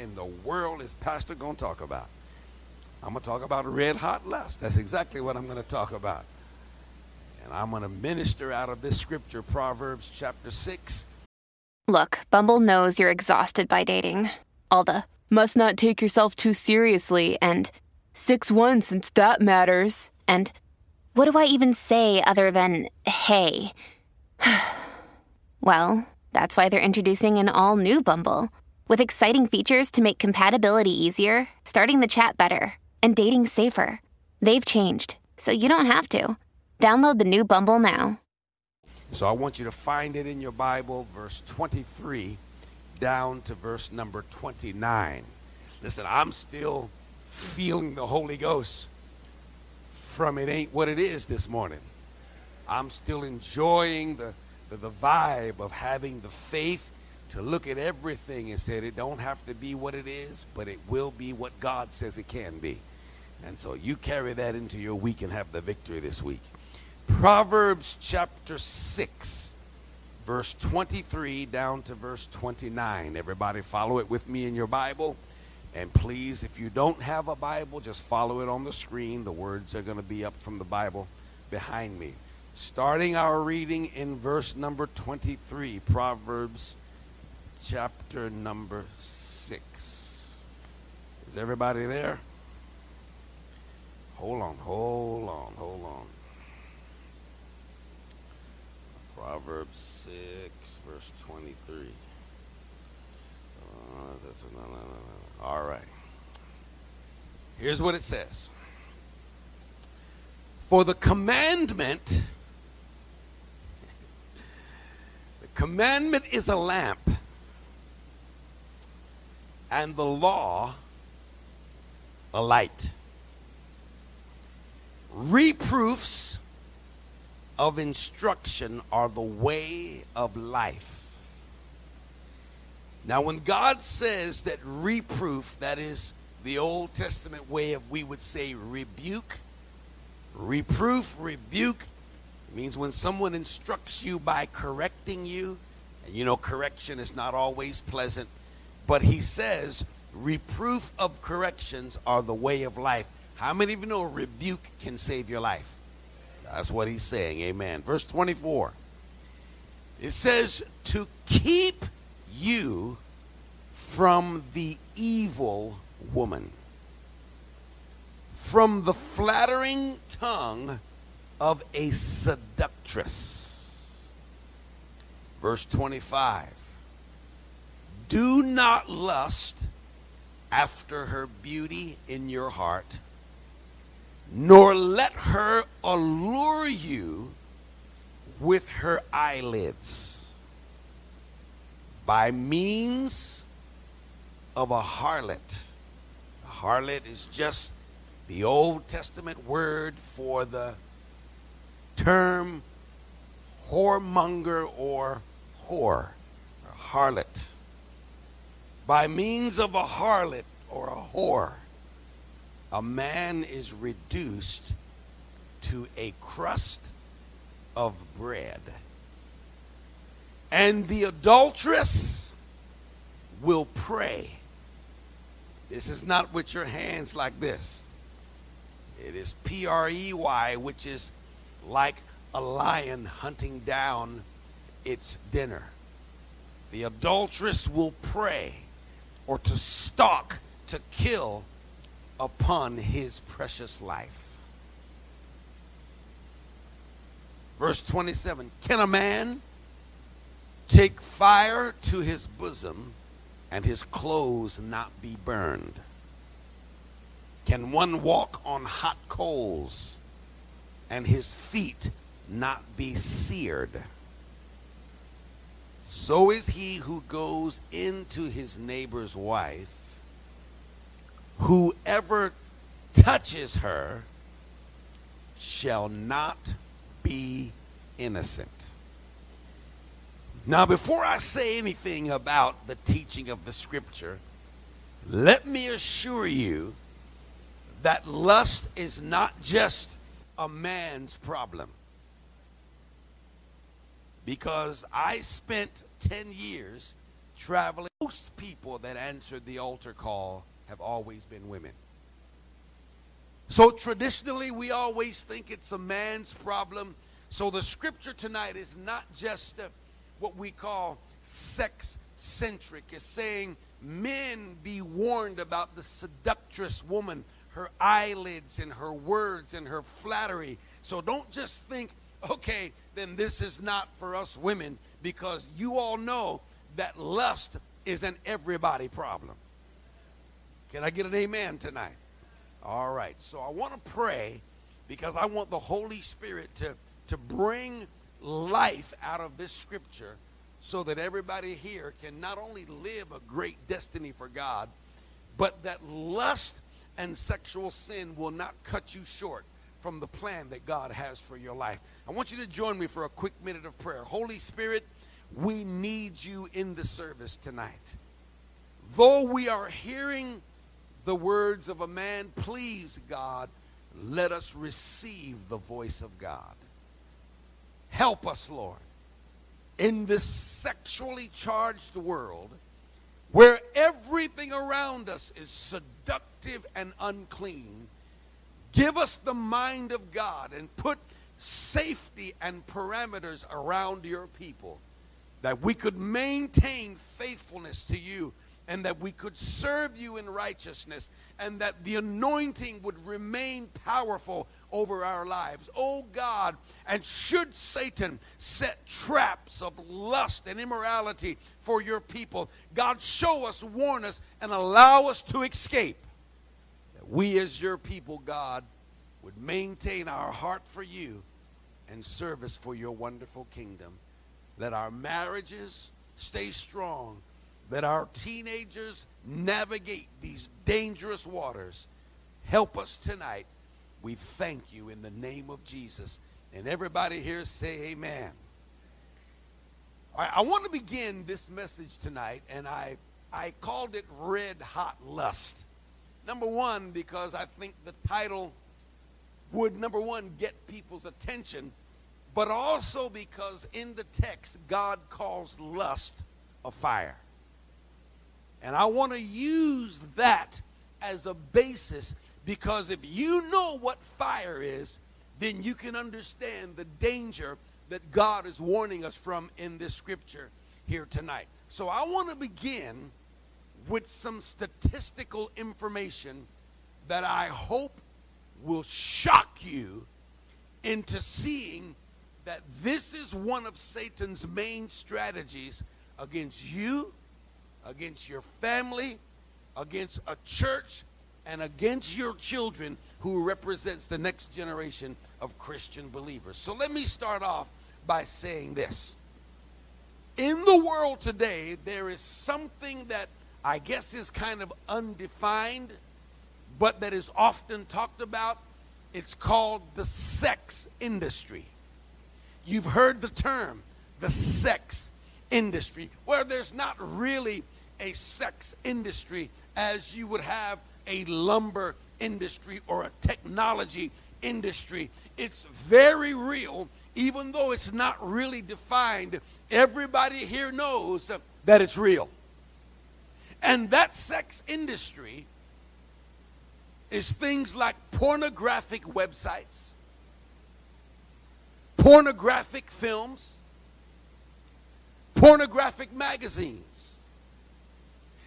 in the world is Pastor going to talk about? I'm going to talk about red hot lust. That's exactly what I'm going to talk about. And I'm going to minister out of this scripture, Proverbs chapter 6. Look, Bumble knows you're exhausted by dating. All the must not take yourself too seriously and 6 1 since that matters. And what do I even say other than hey? well, that's why they're introducing an all new Bumble with exciting features to make compatibility easier, starting the chat better, and dating safer. They've changed, so you don't have to. Download the new Bumble now. So I want you to find it in your Bible, verse 23 down to verse number 29. Listen, I'm still feeling the Holy Ghost from it ain't what it is this morning. I'm still enjoying the, the, the vibe of having the faith to look at everything and said it don't have to be what it is, but it will be what God says it can be. And so you carry that into your week and have the victory this week. Proverbs chapter 6, verse 23 down to verse 29. Everybody follow it with me in your Bible. And please, if you don't have a Bible, just follow it on the screen. The words are going to be up from the Bible behind me. Starting our reading in verse number 23, Proverbs chapter number 6. Is everybody there? Hold on, hold on, hold on. Proverbs 6, verse 23. Uh, All right. Here's what it says For the commandment, the commandment is a lamp, and the law a light. Reproofs of instruction are the way of life. Now, when God says that reproof, that is the Old Testament way of, we would say, rebuke, reproof, rebuke, means when someone instructs you by correcting you, and you know, correction is not always pleasant, but he says, reproof of corrections are the way of life. How many of you know rebuke can save your life? That's what he's saying. Amen. Verse 24. It says, to keep you from the evil woman, from the flattering tongue of a seductress. Verse 25 Do not lust after her beauty in your heart, nor let her allure you with her eyelids by means of a harlot. A harlot is just the Old Testament word for the term whoremonger or whore, or harlot. By means of a harlot or a whore, a man is reduced to a crust of bread and the adulteress will pray. This is not with your hands like this. It is P R E Y, which is like a lion hunting down its dinner. The adulteress will prey or to stalk, to kill upon his precious life. Verse 27 Can a man take fire to his bosom and his clothes not be burned? Can one walk on hot coals and his feet not be seared? So is he who goes into his neighbor's wife. Whoever touches her shall not be innocent. Now, before I say anything about the teaching of the scripture, let me assure you that lust is not just a man's problem. Because I spent 10 years traveling most people that answered the altar call have always been women. So traditionally, we always think it's a man's problem. So the scripture tonight is not just uh, what we call sex centric, it's saying men be warned about the seductress woman, her eyelids and her words and her flattery. So don't just think, okay, then this is not for us women, because you all know that lust is an everybody problem. Can I get an amen tonight? All right. So I want to pray because I want the Holy Spirit to, to bring life out of this scripture so that everybody here can not only live a great destiny for God, but that lust and sexual sin will not cut you short from the plan that God has for your life. I want you to join me for a quick minute of prayer. Holy Spirit, we need you in the service tonight. Though we are hearing the words of a man, please, God, let us receive the voice of God. Help us, Lord, in this sexually charged world where everything around us is seductive and unclean. Give us the mind of God and put safety and parameters around your people that we could maintain faithfulness to you and that we could serve you in righteousness and that the anointing would remain powerful over our lives. Oh God, and should Satan set traps of lust and immorality for your people, God, show us, warn us, and allow us to escape. That we, as your people, God, would maintain our heart for you and service for your wonderful kingdom. Let our marriages stay strong that our teenagers navigate these dangerous waters. Help us tonight. We thank you in the name of Jesus. And everybody here say amen. All right, I want to begin this message tonight, and I, I called it Red Hot Lust. Number one, because I think the title would, number one, get people's attention, but also because in the text, God calls lust a fire. And I want to use that as a basis because if you know what fire is, then you can understand the danger that God is warning us from in this scripture here tonight. So I want to begin with some statistical information that I hope will shock you into seeing that this is one of Satan's main strategies against you against your family, against a church, and against your children who represents the next generation of Christian believers. So let me start off by saying this. In the world today, there is something that I guess is kind of undefined, but that is often talked about. It's called the sex industry. You've heard the term, the sex industry, where there's not really a sex industry as you would have a lumber industry or a technology industry. It's very real, even though it's not really defined. Everybody here knows that it's real. And that sex industry is things like pornographic websites, pornographic films, pornographic magazines,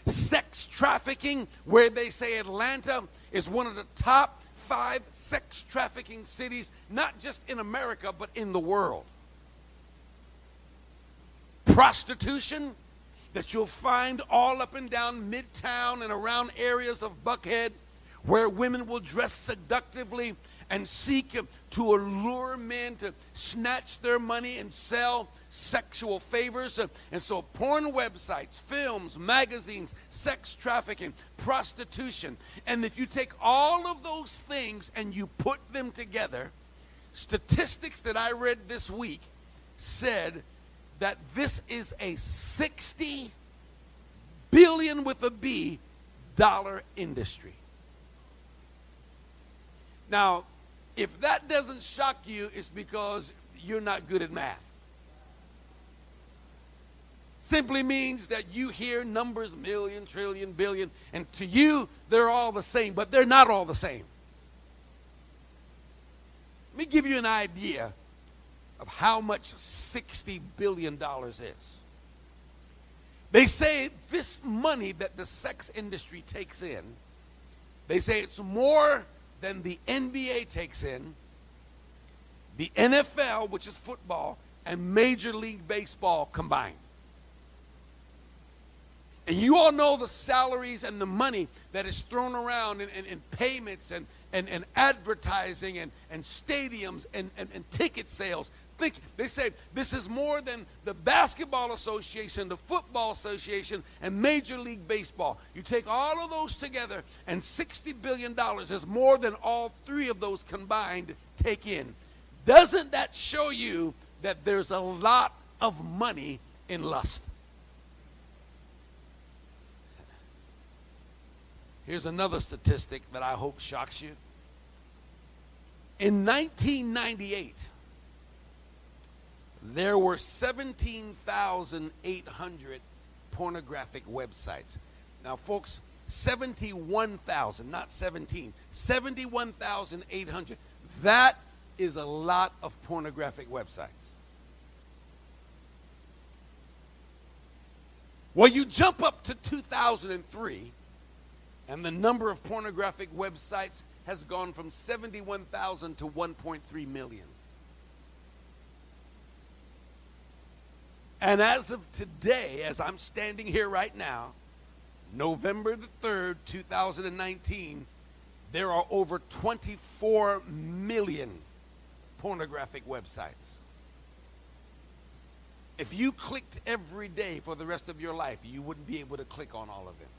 sex trafficking, where they say Atlanta is one of the top five sex trafficking cities, not just in America, but in the world. Prostitution that you'll find all up and down Midtown and around areas of Buckhead, where women will dress seductively and seek to allure men to snatch their money and sell sexual favors. And so, porn websites, films, magazines, sex trafficking, prostitution. And if you take all of those things and you put them together, statistics that I read this week said that this is a 60 billion with a B dollar industry. Now, if that doesn't shock you, it's because you're not good at math. simply means that you hear numbers million, trillion, billion, and to you, they're all the same, but they're not all the same. Let me give you an idea of how much $60 billion is. They say this money that the sex industry takes in, they say it's more than the NBA takes in, the NFL, which is football, and Major League Baseball combined. And you all know the salaries and the money that is thrown around in, in, in payments and, and, and advertising and, and stadiums and, and, and ticket sales. Think, they say this is more than the Basketball Association, the Football Association, and Major League Baseball. You take all of those together, and $60 billion is more than all three of those combined take in. Doesn't that show you that there's a lot of money in lust? Here's another statistic that I hope shocks you. In 1998, there were 17,800 pornographic websites. Now, folks, 71,000, not 17, 71,800. That is a lot of pornographic websites. Well, you jump up to 2003 and the number of pornographic websites has gone from 71,000 to 1.3 million. And as of today, as I'm standing here right now, November the 3rd, 2019, there are over 24 million pornographic websites. If you clicked every day for the rest of your life, you wouldn't be able to click on all of them.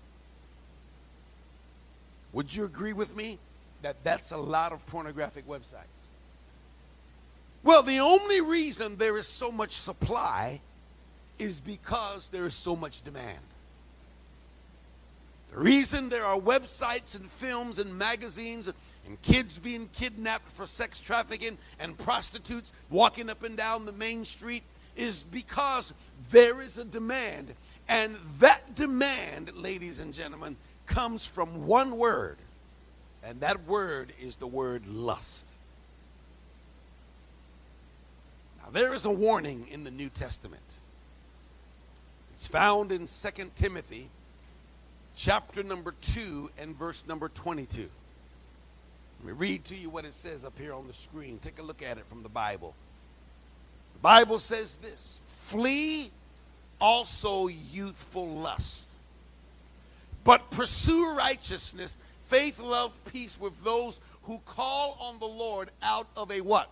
Would you agree with me that that's a lot of pornographic websites? Well, the only reason there is so much supply is because there is so much demand. The reason there are websites and films and magazines and kids being kidnapped for sex trafficking and prostitutes walking up and down the main street is because there is a demand. And that demand, ladies and gentlemen, comes from one word, and that word is the word lust. Now, there is a warning in the New Testament. It's found in 2 Timothy chapter number 2 and verse number 22. Let me read to you what it says up here on the screen. Take a look at it from the Bible. The Bible says this Flee also youthful lust but pursue righteousness, faith, love, peace with those who call on the Lord out of a what?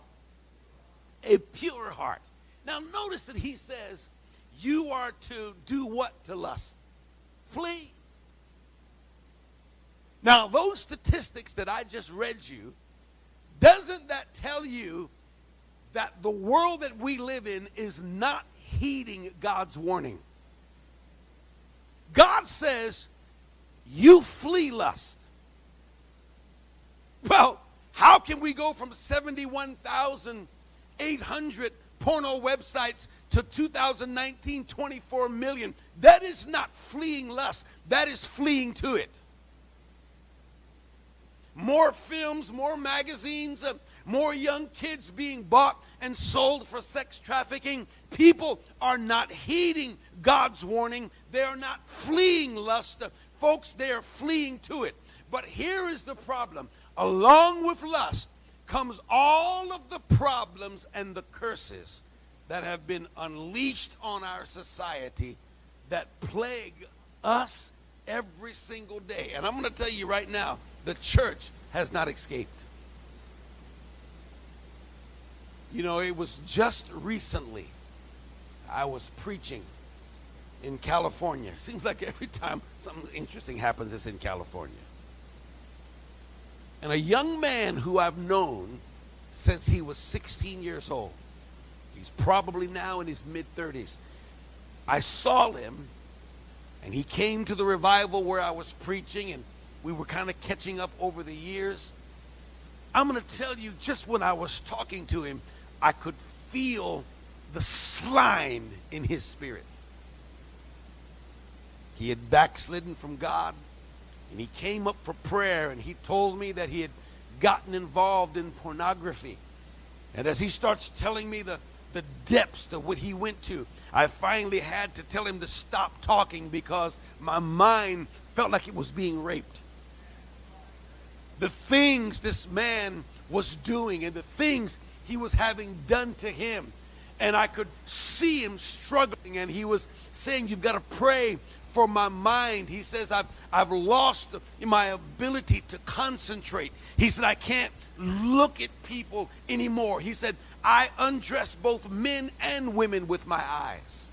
A pure heart. Now notice that he says, you are to do what to lust? Flee. Now, those statistics that I just read you, doesn't that tell you that the world that we live in is not heeding God's warning? God says, you flee lust. Well, how can we go from 71,800 porno websites to 2019 24 million? That is not fleeing lust, that is fleeing to it. More films, more magazines, uh, more young kids being bought and sold for sex trafficking. People are not heeding God's warning. They are not fleeing lust. Folks, they are fleeing to it. But here is the problem along with lust comes all of the problems and the curses that have been unleashed on our society that plague us every single day. And I'm going to tell you right now the church has not escaped. You know, it was just recently I was preaching in California. Seems like every time something interesting happens, it's in California. And a young man who I've known since he was 16 years old, he's probably now in his mid 30s. I saw him, and he came to the revival where I was preaching, and we were kind of catching up over the years. I'm going to tell you, just when I was talking to him, I could feel the slime in his spirit. He had backslidden from God, and he came up for prayer, and he told me that he had gotten involved in pornography. And as he starts telling me the, the depths of what he went to, I finally had to tell him to stop talking because my mind felt like it was being raped. The things this man was doing and the things he was having done to him. And I could see him struggling, and he was saying, You've got to pray for my mind. He says, I've, I've lost my ability to concentrate. He said, I can't look at people anymore. He said, I undress both men and women with my eyes.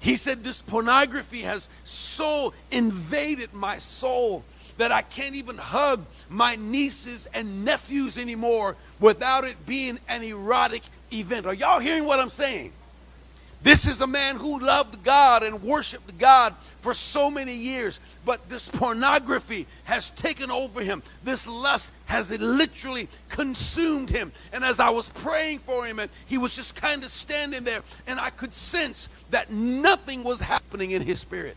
He said, This pornography has so invaded my soul that I can't even hug my nieces and nephews anymore without it being an erotic event. Are y'all hearing what I'm saying? This is a man who loved God and worshiped God for so many years, but this pornography has taken over him. This lust has literally consumed him. And as I was praying for him, and he was just kind of standing there, and I could sense that nothing was happening in his spirit.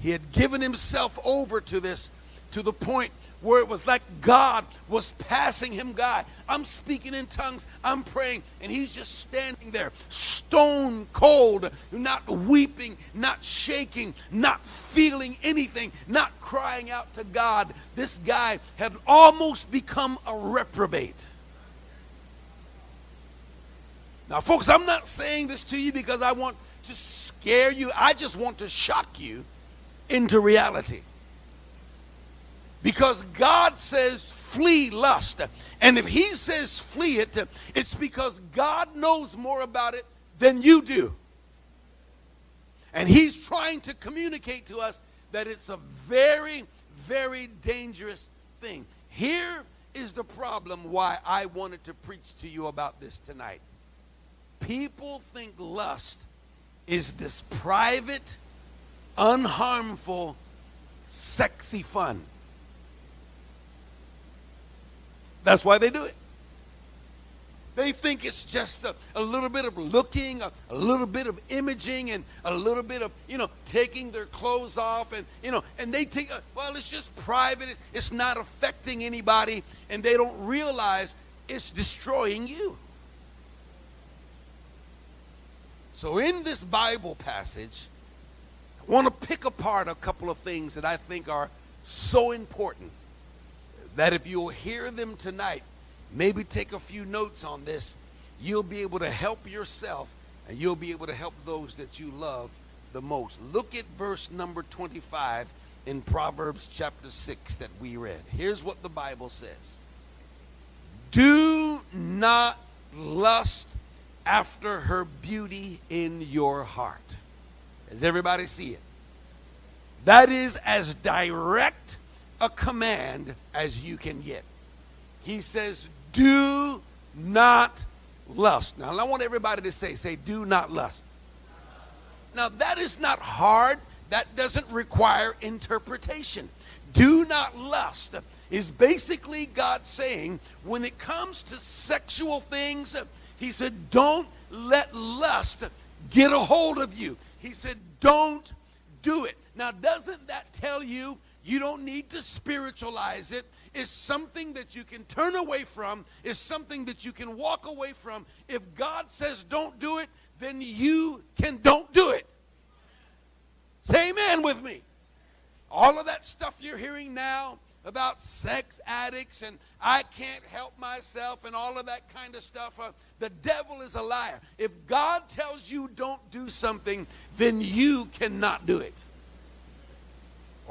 He had given himself over to this to the point where it was like God was passing him by. I'm speaking in tongues, I'm praying, and he's just standing there, stone cold, not weeping, not shaking, not feeling anything, not crying out to God. This guy had almost become a reprobate. Now, folks, I'm not saying this to you because I want to scare you, I just want to shock you into reality. Because God says, flee lust. And if He says flee it, it's because God knows more about it than you do. And He's trying to communicate to us that it's a very, very dangerous thing. Here is the problem why I wanted to preach to you about this tonight. People think lust is this private, unharmful, sexy fun. That's why they do it. They think it's just a, a little bit of looking, a, a, little bit of imaging, and a little bit of, you know, taking their clothes off. And, you know, and they think, uh, well, it's just private. It's not affecting anybody. And they don't realize it's destroying you. So in this Bible passage, I want to pick apart a couple of things that I think are so important that if you'll hear them tonight, maybe take a few notes on this, you'll be able to help yourself and you'll be able to help those that you love the most. Look at verse number 25 in Proverbs chapter 6 that we read. Here's what the Bible says Do not lust after her beauty in your heart. Does everybody see it? That is as direct a command as you can get. He says, Do not lust. Now, I want everybody to say, say, do not lust. Now, that is not hard. That doesn't require interpretation. Do not lust is basically God saying, when it comes to sexual things, He said, don't let lust get a hold of you. He said, don't do it. Now, doesn't that tell you you don't need to spiritualize it. It's something that you can turn away from, it's something that you can walk away from. If God says don't do it, then you can don't do it. Say amen with me. All of that stuff you're hearing now about sex addicts and I can't help myself and all of that kind of stuff, uh, the devil is a liar. If God tells you don't do something, then you cannot do it.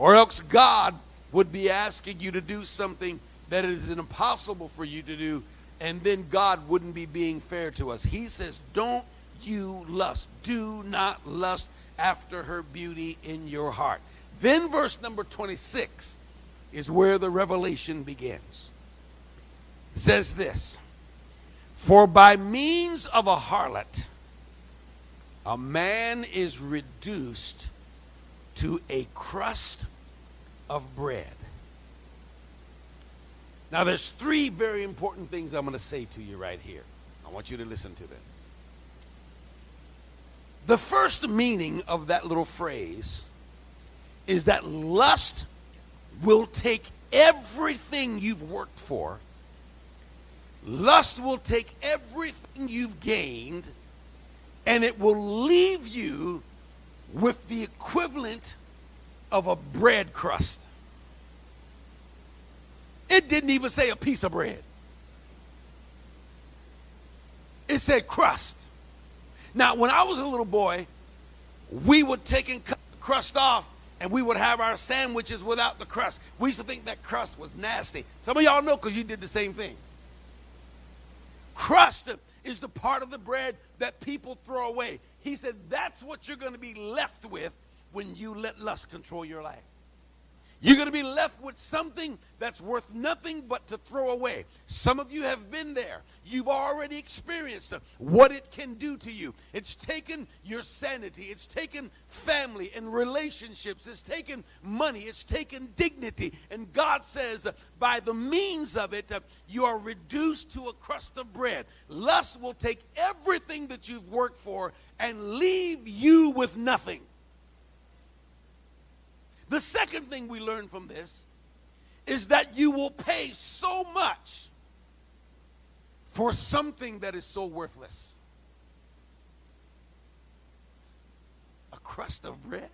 Or else God would be asking you to do something that is impossible for you to do, and then God wouldn't be being fair to us. He says, Don't you lust. Do not lust after her beauty in your heart. Then, verse number 26 is where the revelation begins. It says this For by means of a harlot, a man is reduced to a crust of bread. Now, there's three very important things I'm going to say to you right here. I want you to listen to them. The first meaning of that little phrase is that lust will take everything you've worked for, lust will take everything you've gained, and it will leave you with the equivalent of a bread crust. It didn't even say a piece of bread. It said crust. Now, when I was a little boy, we would take and cut the crust off and we would have our sandwiches without the crust. We used to think that crust was nasty. Some of y'all know because you did the same thing. Crust is the part of the bread that people throw away. He said that's what you're going to be left with when you let lust control your life. You're going to be left with something that's worth nothing but to throw away. Some of you have been there. You've already experienced what it can do to you. It's taken your sanity, it's taken family and relationships, it's taken money, it's taken dignity. And God says, by the means of it, you are reduced to a crust of bread. Lust will take everything that you've worked for and leave you with nothing. The second thing we learn from this is that you will pay so much for something that is so worthless. A crust of bread.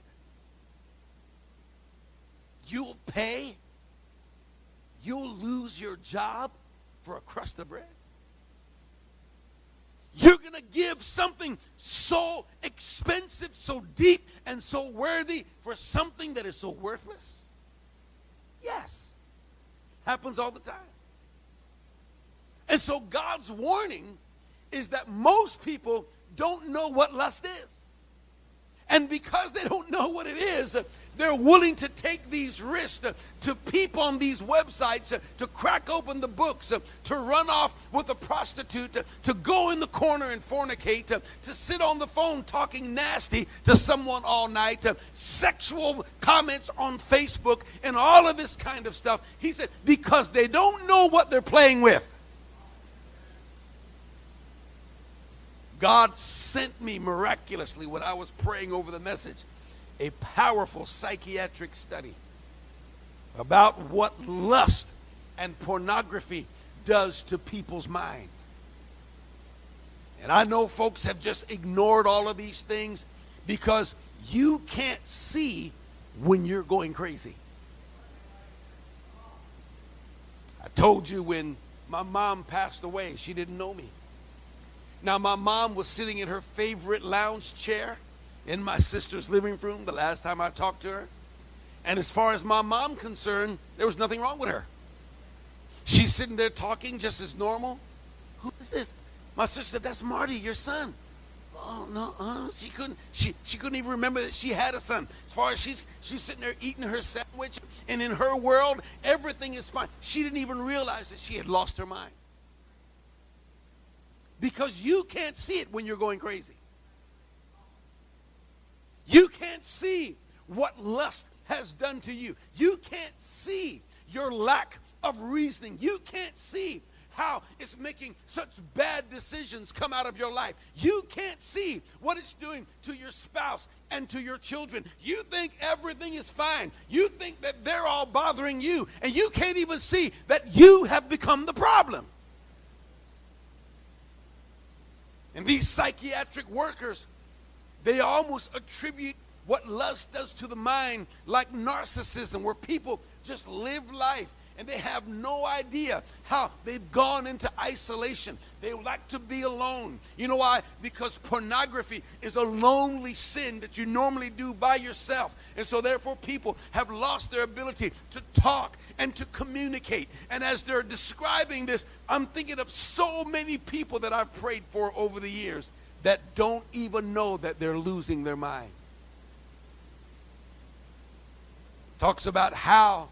You'll pay, you'll lose your job for a crust of bread. You're going to give something so expensive, so deep, and so worthy for something that is so worthless? Yes. Happens all the time. And so God's warning is that most people don't know what lust is. And because they don't know what it is, they're willing to take these risks to, peep on these websites, to, crack open the books, to, to run off with a prostitute, to, go in the corner and fornicate, to, sit on the phone talking nasty to someone all night, sexual comments on Facebook, and all of this kind of stuff. He said, because they don't know what they're playing with. God sent me miraculously when I was praying over the message a powerful psychiatric study about what lust and pornography does to people's mind. And I know folks have just ignored all of these things because you can't see when you're going crazy. I told you when my mom passed away, she didn't know me. Now, my mom was sitting in her favorite lounge chair in my sister's living room the last time I talked to her. And as far as my mom concerned, there was nothing wrong with her. She's sitting there talking just as normal. Who is this? My sister said, That's Marty, your son. Oh no, uh, she couldn't. She she couldn't even remember that she had a son. As far as she's she's sitting there eating her sandwich, and in her world, everything is fine. She didn't even realize that she had lost her mind because you can't see it when you're going crazy. You can't see what lust has done to you. You can't see your lack of reasoning. You can't see how it's making such bad decisions come out of your life. You can't see what it's doing to your spouse and to your children. You think everything is fine. You think that they're all bothering you, and you can't even see that you have become the problem. And these psychiatric workers they almost attribute what lust does to the mind like narcissism, where people just live life and they have no idea how they've gone into isolation. They like to be alone. You know why? Because pornography is a lonely sin that you normally do by yourself. And so, therefore, people have lost their ability to talk and to communicate. And as they're describing this, I'm thinking of so many people that I've prayed for over the years that don't even know that they're losing their mind. Talks about how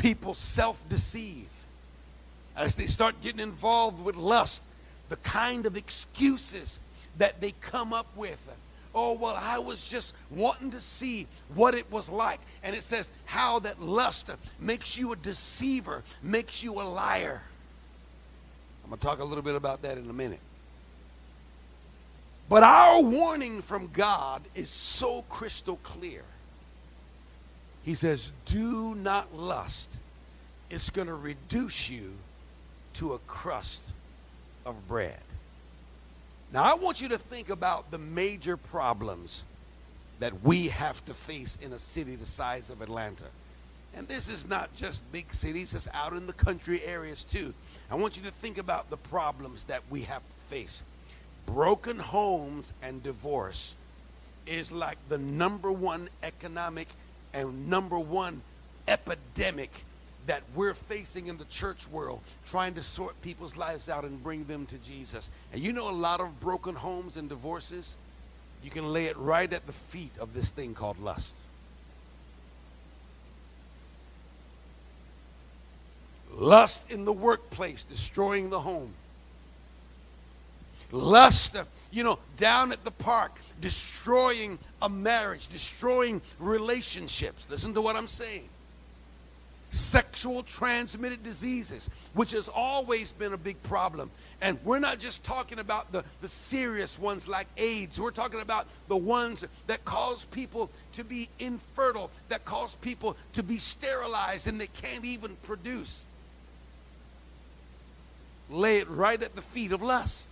people self deceive as they start getting involved with lust, the kind of excuses that they come up with. Oh, well, I was just wanting to see what it was like. And it says how that lust makes you a deceiver, makes you a liar. I'm going to talk a little bit about that in a minute. But our warning from God is so crystal clear. He says, Do not lust. It's going to reduce you to a crust of bread. Now, I want you to think about the major problems that we have to face in a city the size of Atlanta. And this is not just big cities, it's out in the country areas too. I want you to think about the problems that we have to face. Broken homes and divorce is like the number one economic and number one epidemic that we're facing in the church world, trying to sort people's lives out and bring them to Jesus. And you know, a lot of broken homes and divorces, you can lay it right at the feet of this thing called lust. Lust in the workplace, destroying the home. Lust, you know, down at the park, destroying a marriage, destroying relationships. Listen to what I'm saying. Sexual transmitted diseases, which has always been a big problem. And we're not just talking about the, the serious ones like AIDS. We're talking about the ones that cause people to be infertile, that cause people to be sterilized and they can't even produce. Lay it right at the feet of lust.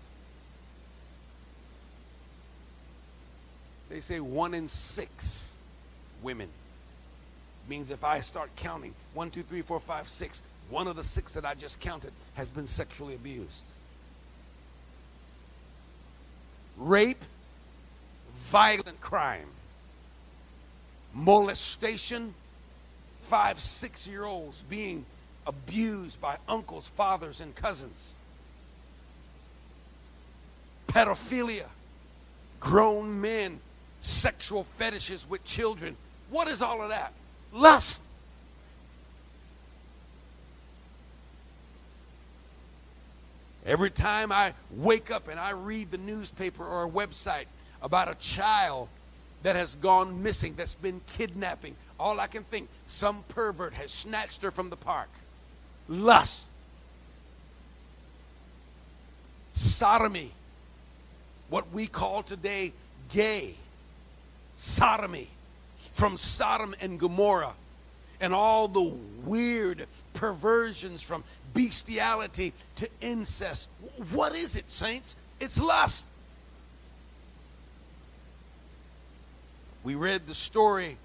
They say one in six women. Means if I start counting one, two, three, four, five, six, one of the six that I just counted has been sexually abused. Rape, violent crime, molestation, five, six year olds being abused by uncles, fathers, and cousins. Pedophilia, grown men sexual fetishes with children. What is all of that? Lust. Every time I wake up and I read the newspaper or a website about a child that has gone missing, that's been kidnapping, all I can think, some pervert has snatched her from the park. Lust. Sodomy. What we call today gay sodomy, from Sodom and Gomorrah, and all the weird perversions from bestiality to incest. What is it, saints? It's lust. We read the story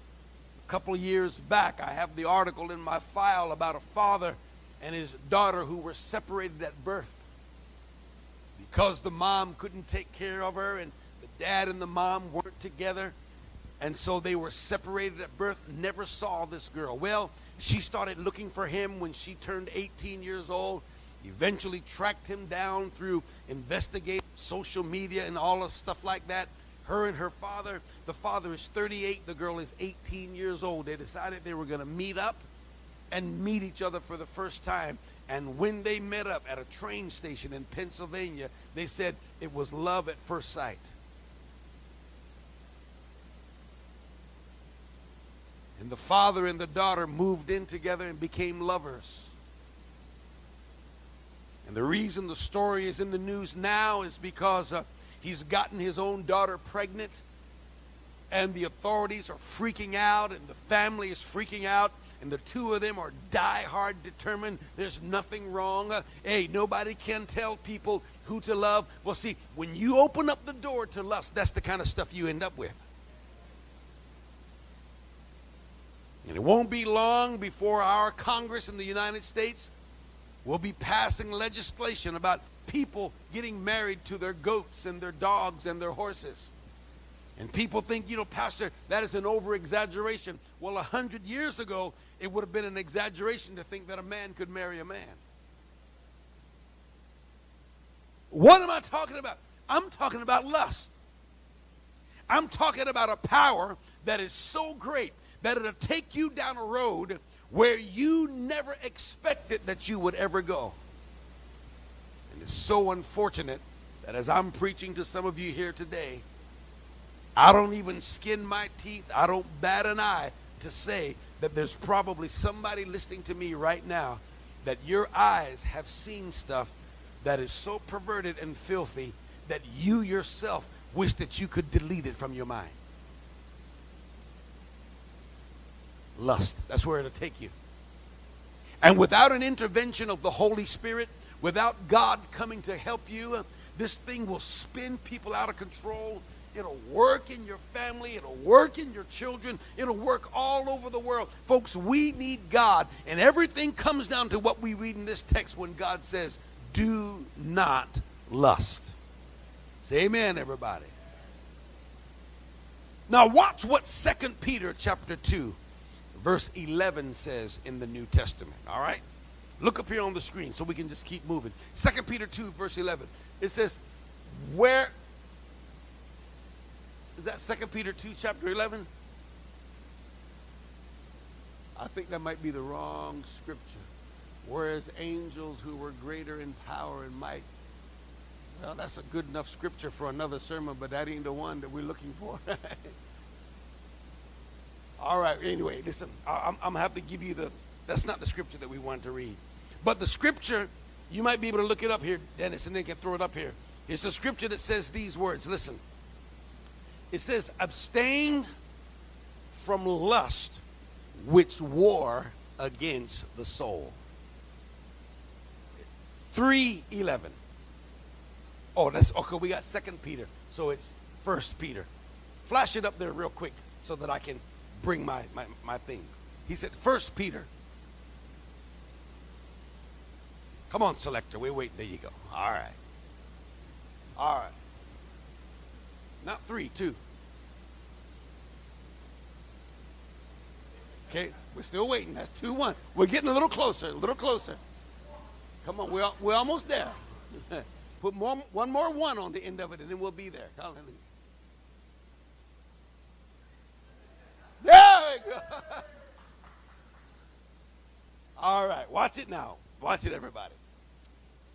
a couple of years back. I have the article in my file about a father and his daughter who were separated at birth because the mom couldn't take care of her and the dad and the mom weren't together and so they were separated at birth, never saw this girl. Well, she started looking for him when she turned 18 years old. Eventually tracked him down through investigating social media and all of stuff like that. Her and her father, the father is 38, the girl is 18 years old. They decided they were going to meet up and meet each other for the first time. And when they met up at a train station in Pennsylvania, they said it was love at first sight. And the father and the daughter moved in together and became lovers. And the reason the story is in the news now is because uh, he's gotten his own daughter pregnant, and the authorities are freaking out, and the family is freaking out, and the two of them are die-hard determined there's nothing wrong. Uh, hey, nobody can tell people who to love. Well, see, when you open up the door to lust, that's the kind of stuff you end up with. And it won't be long before our Congress in the United States will be passing legislation about people getting married to their goats and their dogs and their horses. And people think, you know, Pastor, that is an over exaggeration. Well, a hundred years ago, it would have been an exaggeration to think that a man could marry a man. What am I talking about? I'm talking about lust. I'm talking about a power that is so great that it'll take you down a road where you never expected that you would ever go. And it's so unfortunate that as I'm preaching to some of you here today, I don't even skin my teeth, I don't bat an eye to say that there's probably somebody listening to me right now that your eyes have seen stuff that is so perverted and filthy that you yourself wish that you could delete it from your mind. Lust. That's where it'll take you. And without an intervention of the Holy Spirit, without God coming to help you, uh, this thing will spin people out of control. It'll work in your family. It'll work in your children. It'll work all over the world. Folks, we need God. And everything comes down to what we read in this text when God says, do not lust. Say amen, everybody. Now watch what Second Peter chapter 2, verse 11 says in the New Testament. All right? Look up here on the screen so we can just keep moving. Second Peter 2, verse 11. It says, where is that Second Peter 2, chapter 11? I think that might be the wrong scripture. Whereas angels who were greater in power and might. Well, that's a good enough scripture for another sermon, but that ain't the one that we're looking for. All right, anyway, listen, I'm, I'm going to have to give you the, that's not the scripture that we want to read. But the scripture, you might be able to look it up here, Dennis, and they can throw it up here. It's a scripture that says these words. Listen. It says, abstain from lust which war against the soul. 311. Oh, that's okay. We got Second Peter, so it's First Peter. Flash it up there real quick so that I can bring my, my, my thing. He said, First Peter. Come on, selector. We're waiting. There you go. All right. All right. Not three, two. Okay, we're still waiting. That's 2 1. We're getting a little closer, a little closer. Come on, we're, we're almost there. Put more, one more one on the end of it, and then we'll be there. Hallelujah. There we go. All right, watch it now. Watch it, everybody.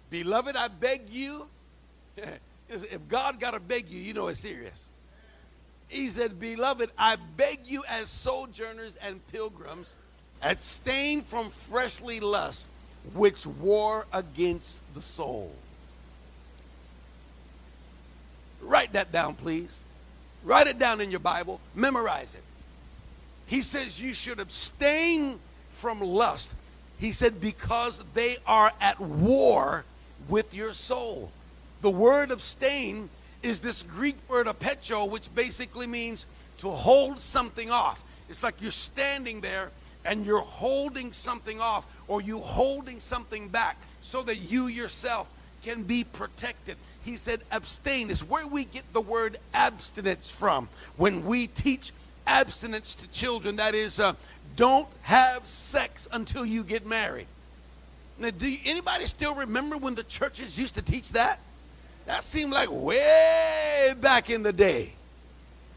Beloved, I beg you. if God got to beg you, you know it's serious. He said, Beloved, I beg you as sojourners and pilgrims, abstain from fleshly lust, which war against the soul. Write that down, please. Write it down in your Bible. Memorize it. He says you should abstain from lust. He said, because they are at war with your soul. The word abstain is this Greek word apecho, which basically means to hold something off. It's like you're standing there and you're holding something off or you holding something back so that you yourself can be protected. He said abstain is where we get the word abstinence from. When we teach abstinence to children, that is, uh, don't have sex until you get married. Now, do you, anybody still remember when the churches used to teach that? That seemed like way back in the day.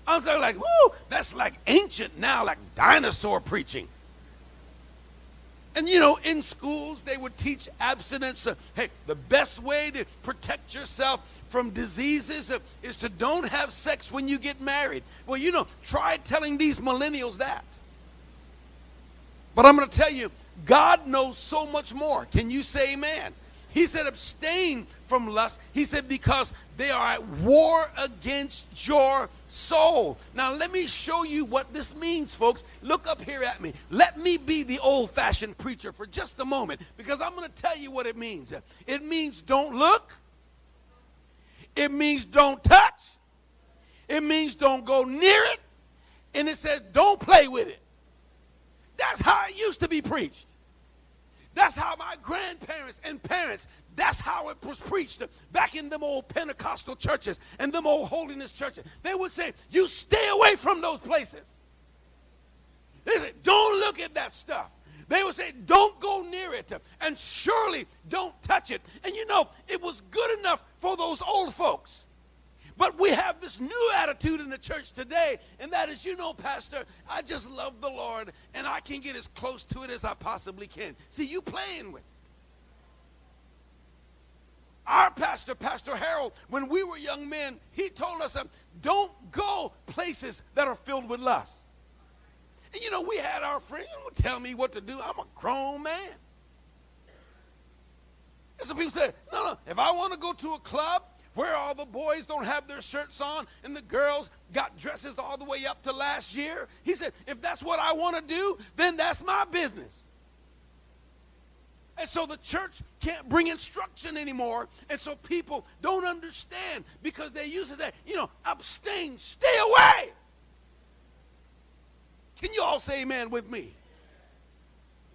I'm talking like, whoo, that's like ancient now, like dinosaur preaching. And you know, in schools, they would teach abstinence. Uh, hey, the best way to protect yourself from diseases uh, is to don't have sex when you get married. Well, you know, try telling these millennials that. But I'm going to tell you, God knows so much more. Can you say amen? He said, abstain from lust. He said, because they are at war against your soul. Now, let me show you what this means, folks. Look up here at me. Let me be the old fashioned preacher for just a moment because I'm going to tell you what it means. It means don't look, it means don't touch, it means don't go near it, and it says don't play with it. That's how it used to be preached. That's how my grandparents and parents, that's how it was preached back in them old Pentecostal churches and them old holiness churches. They would say, You stay away from those places. They say, Don't look at that stuff. They would say, Don't go near it. And surely don't touch it. And you know, it was good enough for those old folks. But we have this new attitude in the church today, and that is, you know, Pastor, I just love the Lord, and I can get as close to it as I possibly can. See, you playing with. Our pastor, Pastor Harold, when we were young men, he told us, uh, don't go places that are filled with lust. And you know, we had our friends, don't tell me what to do. I'm a grown man. And some people say, no, no, if I want to go to a club where all the boys don't have their shirts on and the girls got dresses all the way up to last year. He said, if that's what I want to do, then that's my business. And so the church can't bring instruction anymore. And so people don't understand because they use it that, you know, abstain, stay away. Can you all say amen with me?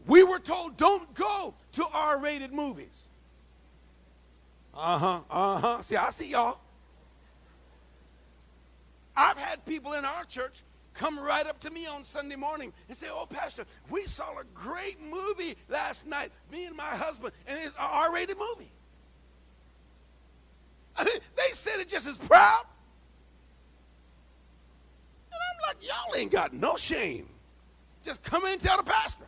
We were told don't go to R rated movies. Uh huh, uh huh. See, I see y'all. I've had people in our church come right up to me on Sunday morning and say, Oh, Pastor, we saw a great movie last night, me and my husband, and it's an R rated movie. I mean, they said it just as proud. And I'm like, Y'all ain't got no shame. Just come in and tell the pastor.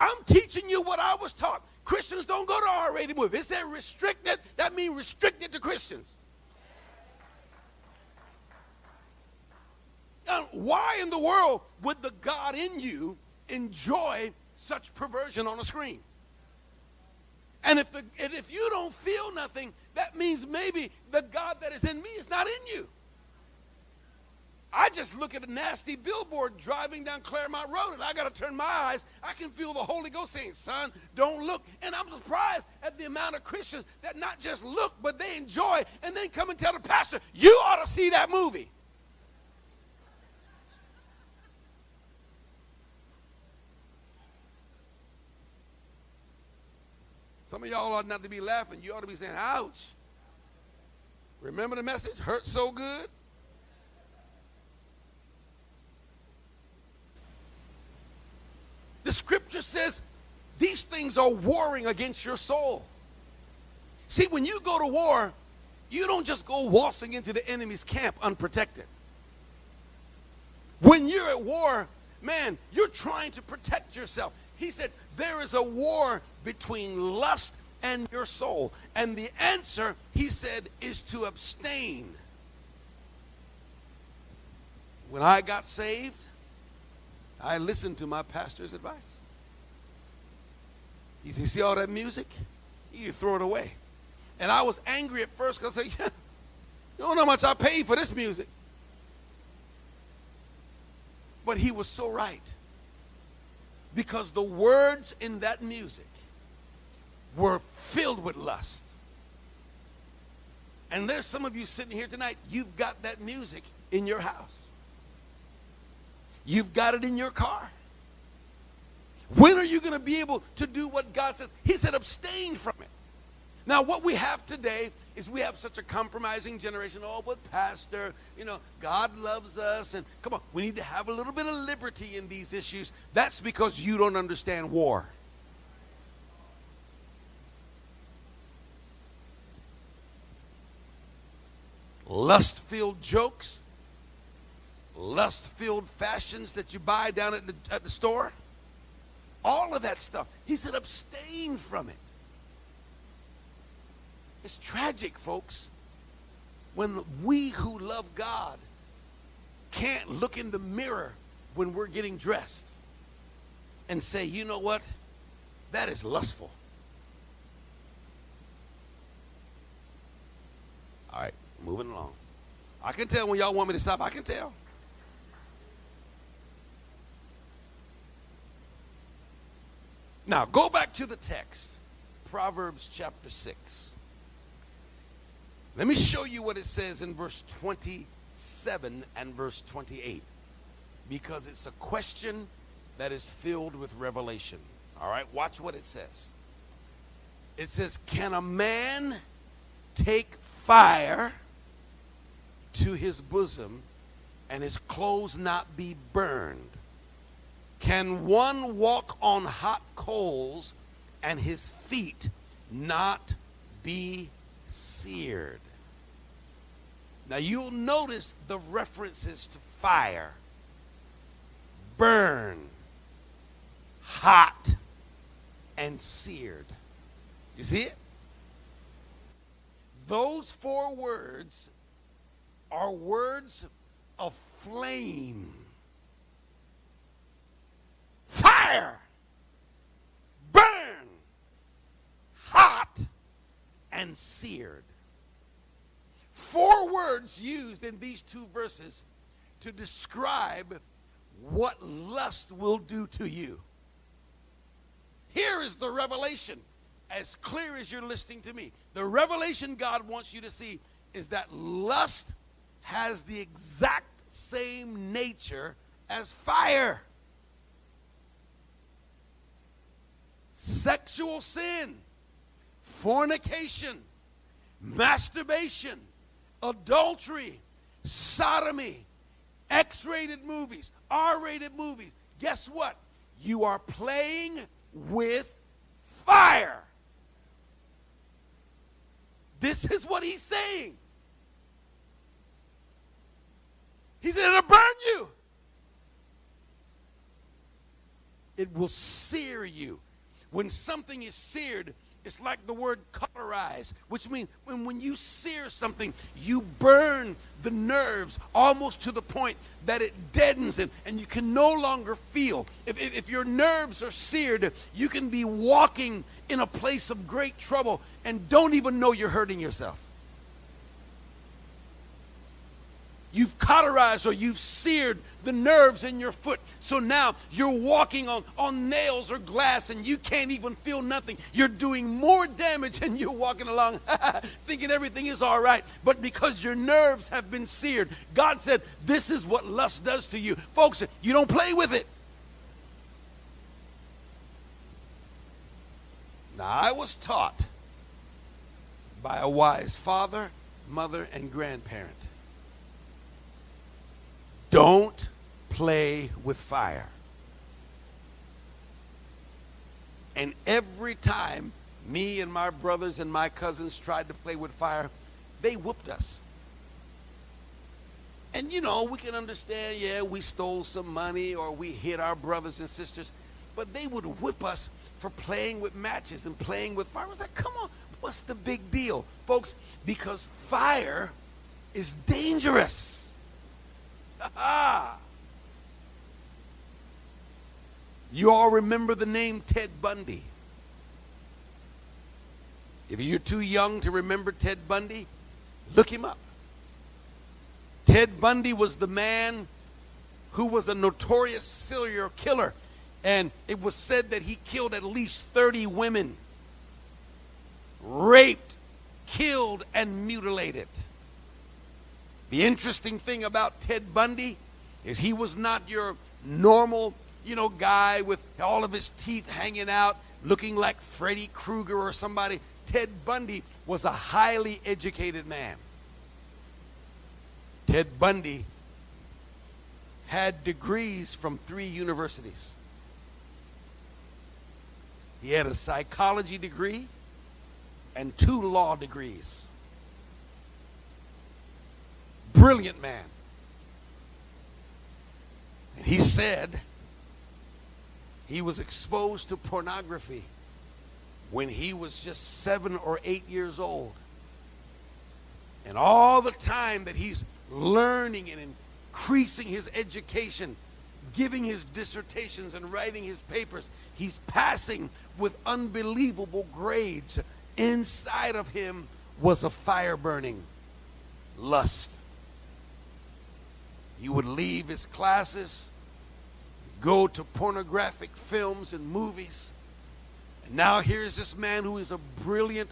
I'm teaching you what I was taught. Christians don't go to R-rated movies. It said restricted. That means restricted to Christians. Now, why in the world would the God in you enjoy such perversion on a screen? And if, the, and if you don't feel nothing, that means maybe the God that is in me is not in you. I just look at a nasty billboard driving down Claremont Road and I got to turn my eyes. I can feel the Holy Ghost saying, Son, don't look. And I'm surprised at the amount of Christians that not just look, but they enjoy and then come and tell the pastor, You ought to see that movie. Some of y'all ought not to be laughing. You ought to be saying, Ouch. Remember the message? Hurt so good? The scripture says these things are warring against your soul. See, when you go to war, you don't just go waltzing into the enemy's camp unprotected. When you're at war, man, you're trying to protect yourself. He said, There is a war between lust and your soul. And the answer, he said, is to abstain. When I got saved, I listened to my pastor's advice. He said, see all that music? You throw it away. And I was angry at first because I said, yeah, you don't know how much I paid for this music. But he was so right. Because the words in that music were filled with lust. And there's some of you sitting here tonight, you've got that music in your house. You've got it in your car. When are you going to be able to do what God says? He said, abstain from it. Now, what we have today is we have such a compromising generation. Oh, but Pastor, you know, God loves us. And come on, we need to have a little bit of liberty in these issues. That's because you don't understand war. Lust filled jokes lust filled fashions that you buy down at the, at the store. All of that stuff. He said, abstain from it. It's tragic, folks, when we who love God can't look in the mirror when we're getting dressed and say, you know what? That is lustful. All right, moving along. I can tell when y'all want me to stop. I can tell. Now, go back to the text, Proverbs chapter 6. Let me show you what it says in verse 27 and verse 28 because it's a question that is filled with revelation. All right, watch what it says. It says, Can a man take fire to his bosom and his clothes not be burned? Can one walk on hot coals and his feet not be seared? Now you'll notice the references to fire, burn, hot, and seared. You see it? Those four words are words of flame fire, burn, hot and seared. Four words used in these two verses to describe what lust will do to you. Here is the revelation, as clear as you're listening to me. The revelation God wants you to see is that lust has the exact same nature as fire. Sexual sin, fornication, masturbation, adultery, sodomy, X rated movies, R rated movies. Guess what? You are playing with fire. This is what he's saying. He said, it'll burn you. It will sear you. When something is seared, it's like the word cauterize, which means when, when you sear something, you burn the nerves almost to the point that it deadens and, and you can no longer feel. If, if, if your nerves are seared, you can be walking in a place of great trouble and don't even know you're hurting yourself. You've cauterized or you've seared the nerves in your foot. So now you're walking on, on nails or glass and you can't even feel nothing. You're doing more damage and you're walking along thinking everything is all right. But because your nerves have been seared, God said, This is what lust does to you. Folks, you don't play with it. Now, I was taught by a wise father, mother, and grandparent don't play with fire. And every time me and my brothers and my cousins tried to play with fire, they whooped us. And you know, we can understand, yeah, we stole some money or we hit our brothers and sisters, but they would whip us for playing with matches and playing with fire. I was like, come on, what's the big deal? Folks, because fire is dangerous. you all remember the name Ted Bundy. If you're too young to remember Ted Bundy, look him up. Ted Bundy was the man who was a notorious serial killer, and it was said that he killed at least 30 women, raped, killed, and mutilated. The interesting thing about Ted Bundy is he was not your normal, you know, guy with all of his teeth hanging out, looking like Freddy Krueger or somebody. Ted Bundy was a highly educated man. Ted Bundy had degrees from three universities. He had a psychology degree and two law degrees. Brilliant man. And he said he was exposed to pornography when he was just seven or eight years old. And all the time that he's learning and increasing his education, giving his dissertations and writing his papers, he's passing with unbelievable grades. Inside of him was a fire burning lust. He would leave his classes, go to pornographic films and movies. And now here's this man who is a brilliant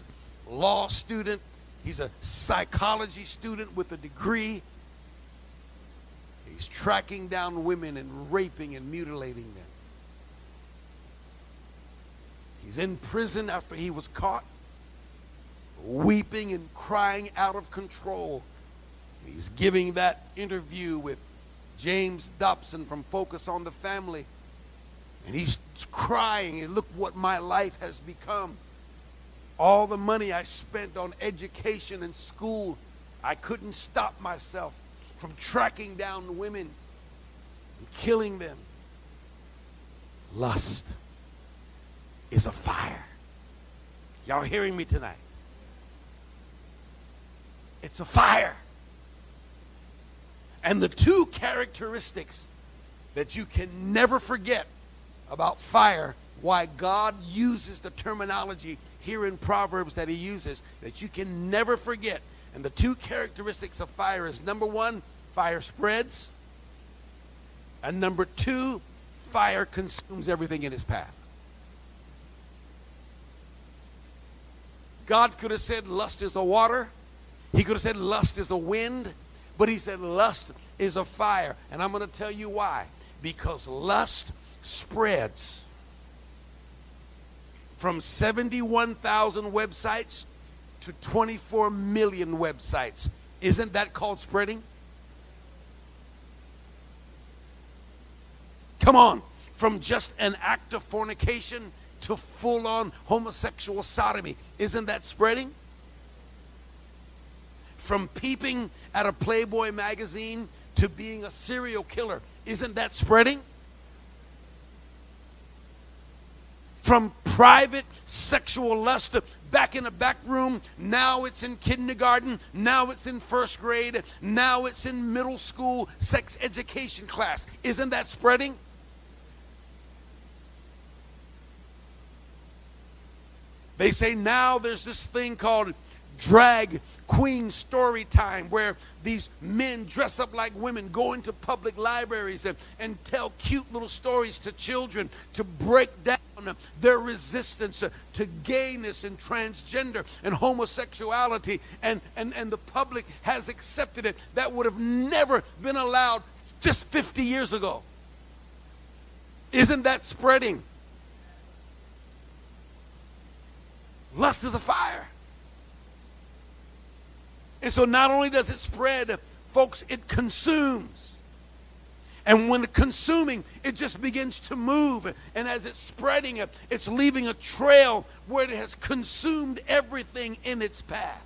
law student. He's a psychology student with a degree. He's tracking down women and raping and mutilating them. He's in prison after he was caught, weeping and crying out of control He's giving that interview with James Dobson from Focus on the Family. And he's crying, and look what my life has become. All the money I spent on education and school, I couldn't stop myself from tracking down women and killing them. Lust is a fire. Y'all hearing me tonight? It's a fire. And the two characteristics that you can never forget about fire why God uses the terminology here in Proverbs that he uses that you can never forget. And the two characteristics of fire is number one, fire spreads. And number two, fire consumes everything in its path. God could have said lust is the water. He could have said lust is the wind. But he said lust is a fire. And I'm going to tell you why. Because lust spreads from 71,000 websites to 24 million websites. Isn't that called spreading? Come on. From just an act of fornication to full on homosexual sodomy. Isn't that spreading? From peeping at a Playboy magazine to being a serial killer. Isn't that spreading? From private sexual lust back in a back room, now it's in kindergarten, now it's in first grade, now it's in middle school sex education class. Isn't that spreading? They say now there's this thing called drag queen story time where these men dress up like women, go into public libraries and, and tell cute little stories to children to break down their resistance to gayness and transgender and homosexuality. And, and, and the public has accepted it. That would have never been allowed just 50 years ago. Isn't that spreading? Lust is a fire. And so not only does it spread, folks, it consumes. And when consuming, it just begins to move. And as it's spreading, it's leaving a trail where it has consumed everything in its path.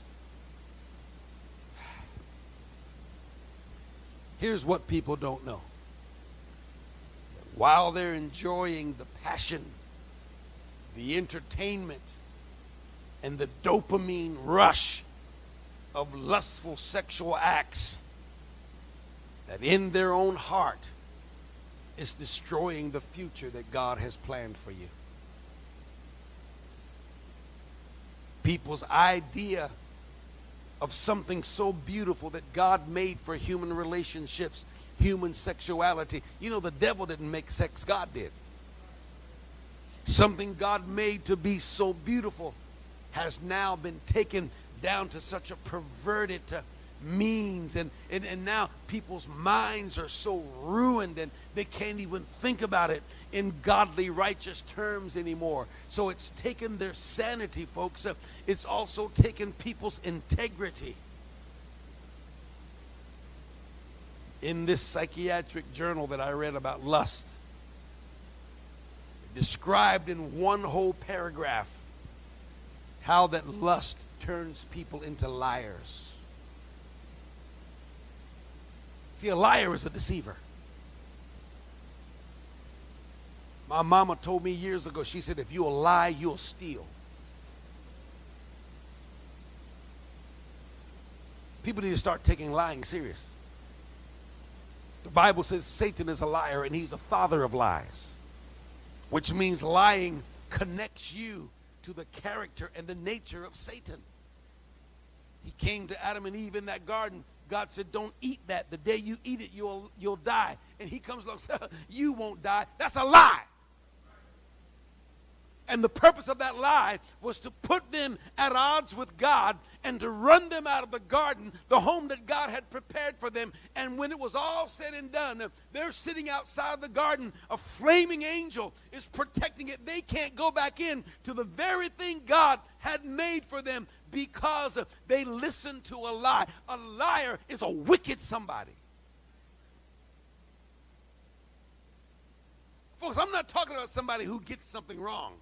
Here's what people don't know. While they're enjoying the passion, the entertainment, and the dopamine rush of lustful sexual acts that in their own heart is destroying the future that God has planned for you. People's idea of something so beautiful that God made for human relationships, human sexuality. You know, the devil didn't make sex, God did. Something God made to be so beautiful has now been taken down to such a perverted uh, means. And, and and now people's minds are so ruined and they can't even think about it in godly righteous terms anymore. So it's taken their sanity folks. Uh, it's also taken people's integrity in this psychiatric journal that i read about lust described in one whole paragraph how that lust turns people into liars. See, a liar is a deceiver. My mama told me years ago, she said, if you'll lie, you'll steal. People need to start taking lying serious. The Bible says Satan is a liar and he's the father of lies, which means lying connects you to the character and the nature of Satan. He came to Adam and Eve in that garden. God said, Don't eat that. The day you eat it, you'll, you'll die. And he comes along and says, You won't die. That's a lie. And the purpose of that lie was to put them at odds with God and to run them out of the garden, the home that God had prepared for them. And when it was all said and done, they're sitting outside the garden. A flaming angel is protecting it. They can't go back in to the very thing God had made for them because they listened to a lie. A liar is a wicked somebody. Folks, I'm not talking about somebody who gets something wrong.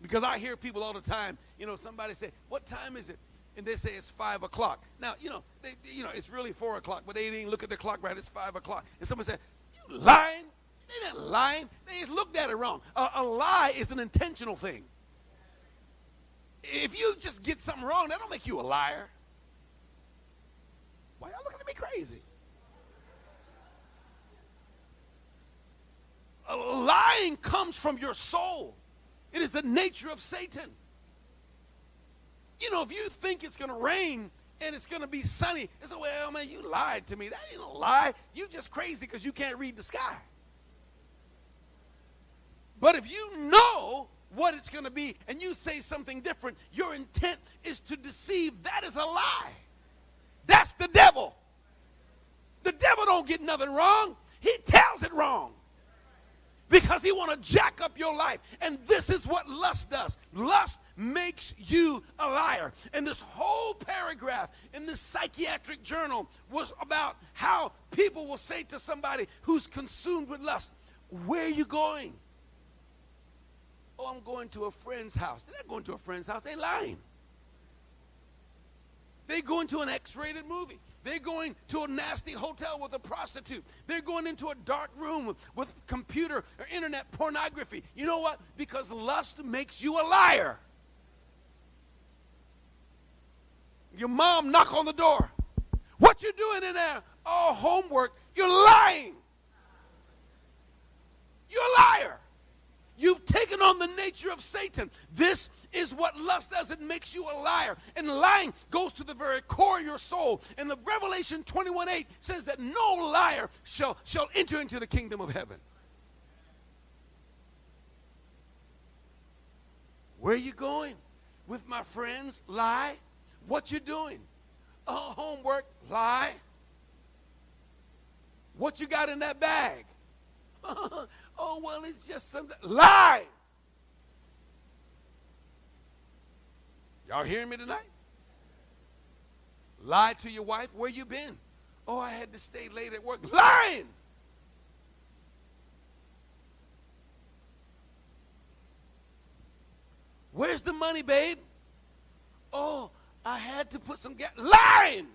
Because I hear people all the time, you know, somebody say, What time is it? And they say it's five o'clock. Now, you know, they, you know, it's really four o'clock, but they didn't look at the clock right. It's five o'clock. And someone said, You lying? They didn't lying. They just looked at it wrong. A, a lie is an intentional thing. If you just get something wrong, that don't make you a liar. Why y'all looking at me crazy? Lying comes from your soul. It is the nature of Satan. You know, if you think it's going to rain and it's going to be sunny, it's like, well, man, you lied to me. That ain't a lie. You just crazy because you can't read the sky. But if you know what it's going to be and you say something different, your intent is to deceive. That is a lie. That's the devil. The devil don't get nothing wrong. He tells it wrong because he want to jack up your life. And this is what lust does. Lust makes you a liar. And this whole paragraph in this psychiatric journal was about how people will say to somebody who's consumed with lust, "Where are you going?" "Oh, I'm going to a friend's house." They're not going to a friend's house. They're lying. They go into an X-rated movie. They're going to a nasty hotel with a prostitute. They're going into a dark room with, with computer or internet pornography. You know what? Because lust makes you a liar. Your mom knock on the door. What you doing in there? Oh, homework. You're lying. You're a liar. You've taken on the nature of Satan. This is what lust does. It makes you a liar. And lying goes to the very core of your soul. And the Revelation 21 8 says that no liar shall, shall enter into the kingdom of heaven. Where are you going? With my friends? Lie. What you doing? Oh, homework? Lie. What you got in that bag? Oh, well, it's just something. Lie! Y'all hearing me tonight? Lie to your wife. Where you been? Oh, I had to stay late at work. Lying! Where's the money, babe? Oh, I had to put some gas. Lying!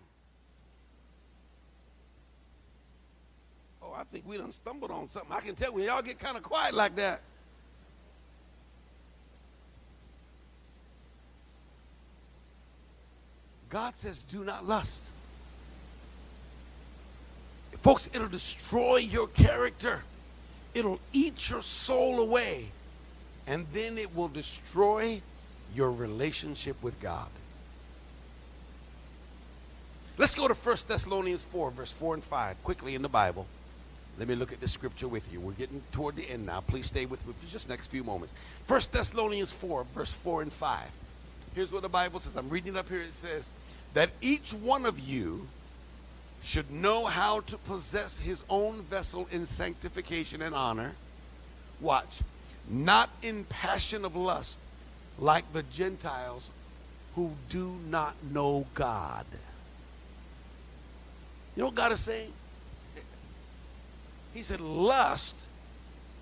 I think we done stumbled on something. I can tell when y'all get kind of quiet like that. God says, do not lust. Folks, it'll destroy your character. It'll eat your soul away. And then it will destroy your relationship with God. Let's go to 1 Thessalonians 4, verse 4 and 5, quickly in the Bible. Let me look at the scripture with you. We're getting toward the end now. Please stay with me for just next few moments. First Thessalonians 4, verse 4 and 5. Here's what the Bible says. I'm reading it up here. It says that each one of you should know how to possess his own vessel in sanctification and honor. Watch. Not in passion of lust, like the Gentiles who do not know God. You know what God is saying? He said, lust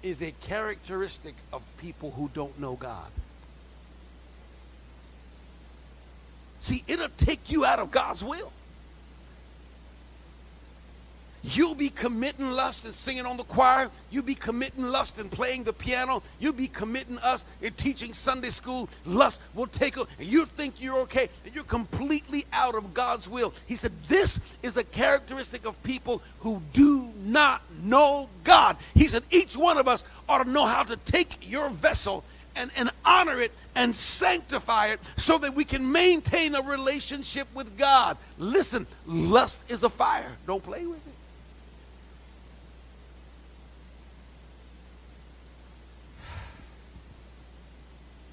is a characteristic of people who don't know God. See, it'll take you out of God's will. You'll be committing lust and singing on the choir. You'll be committing lust and playing the piano. You'll be committing us in teaching Sunday school. Lust will take over. And you think you're okay. And you're completely out of God's will. He said, This is a characteristic of people who do not know God. He said, Each one of us ought to know how to take your vessel and, and honor it and sanctify it so that we can maintain a relationship with God. Listen, lust is a fire. Don't play with it.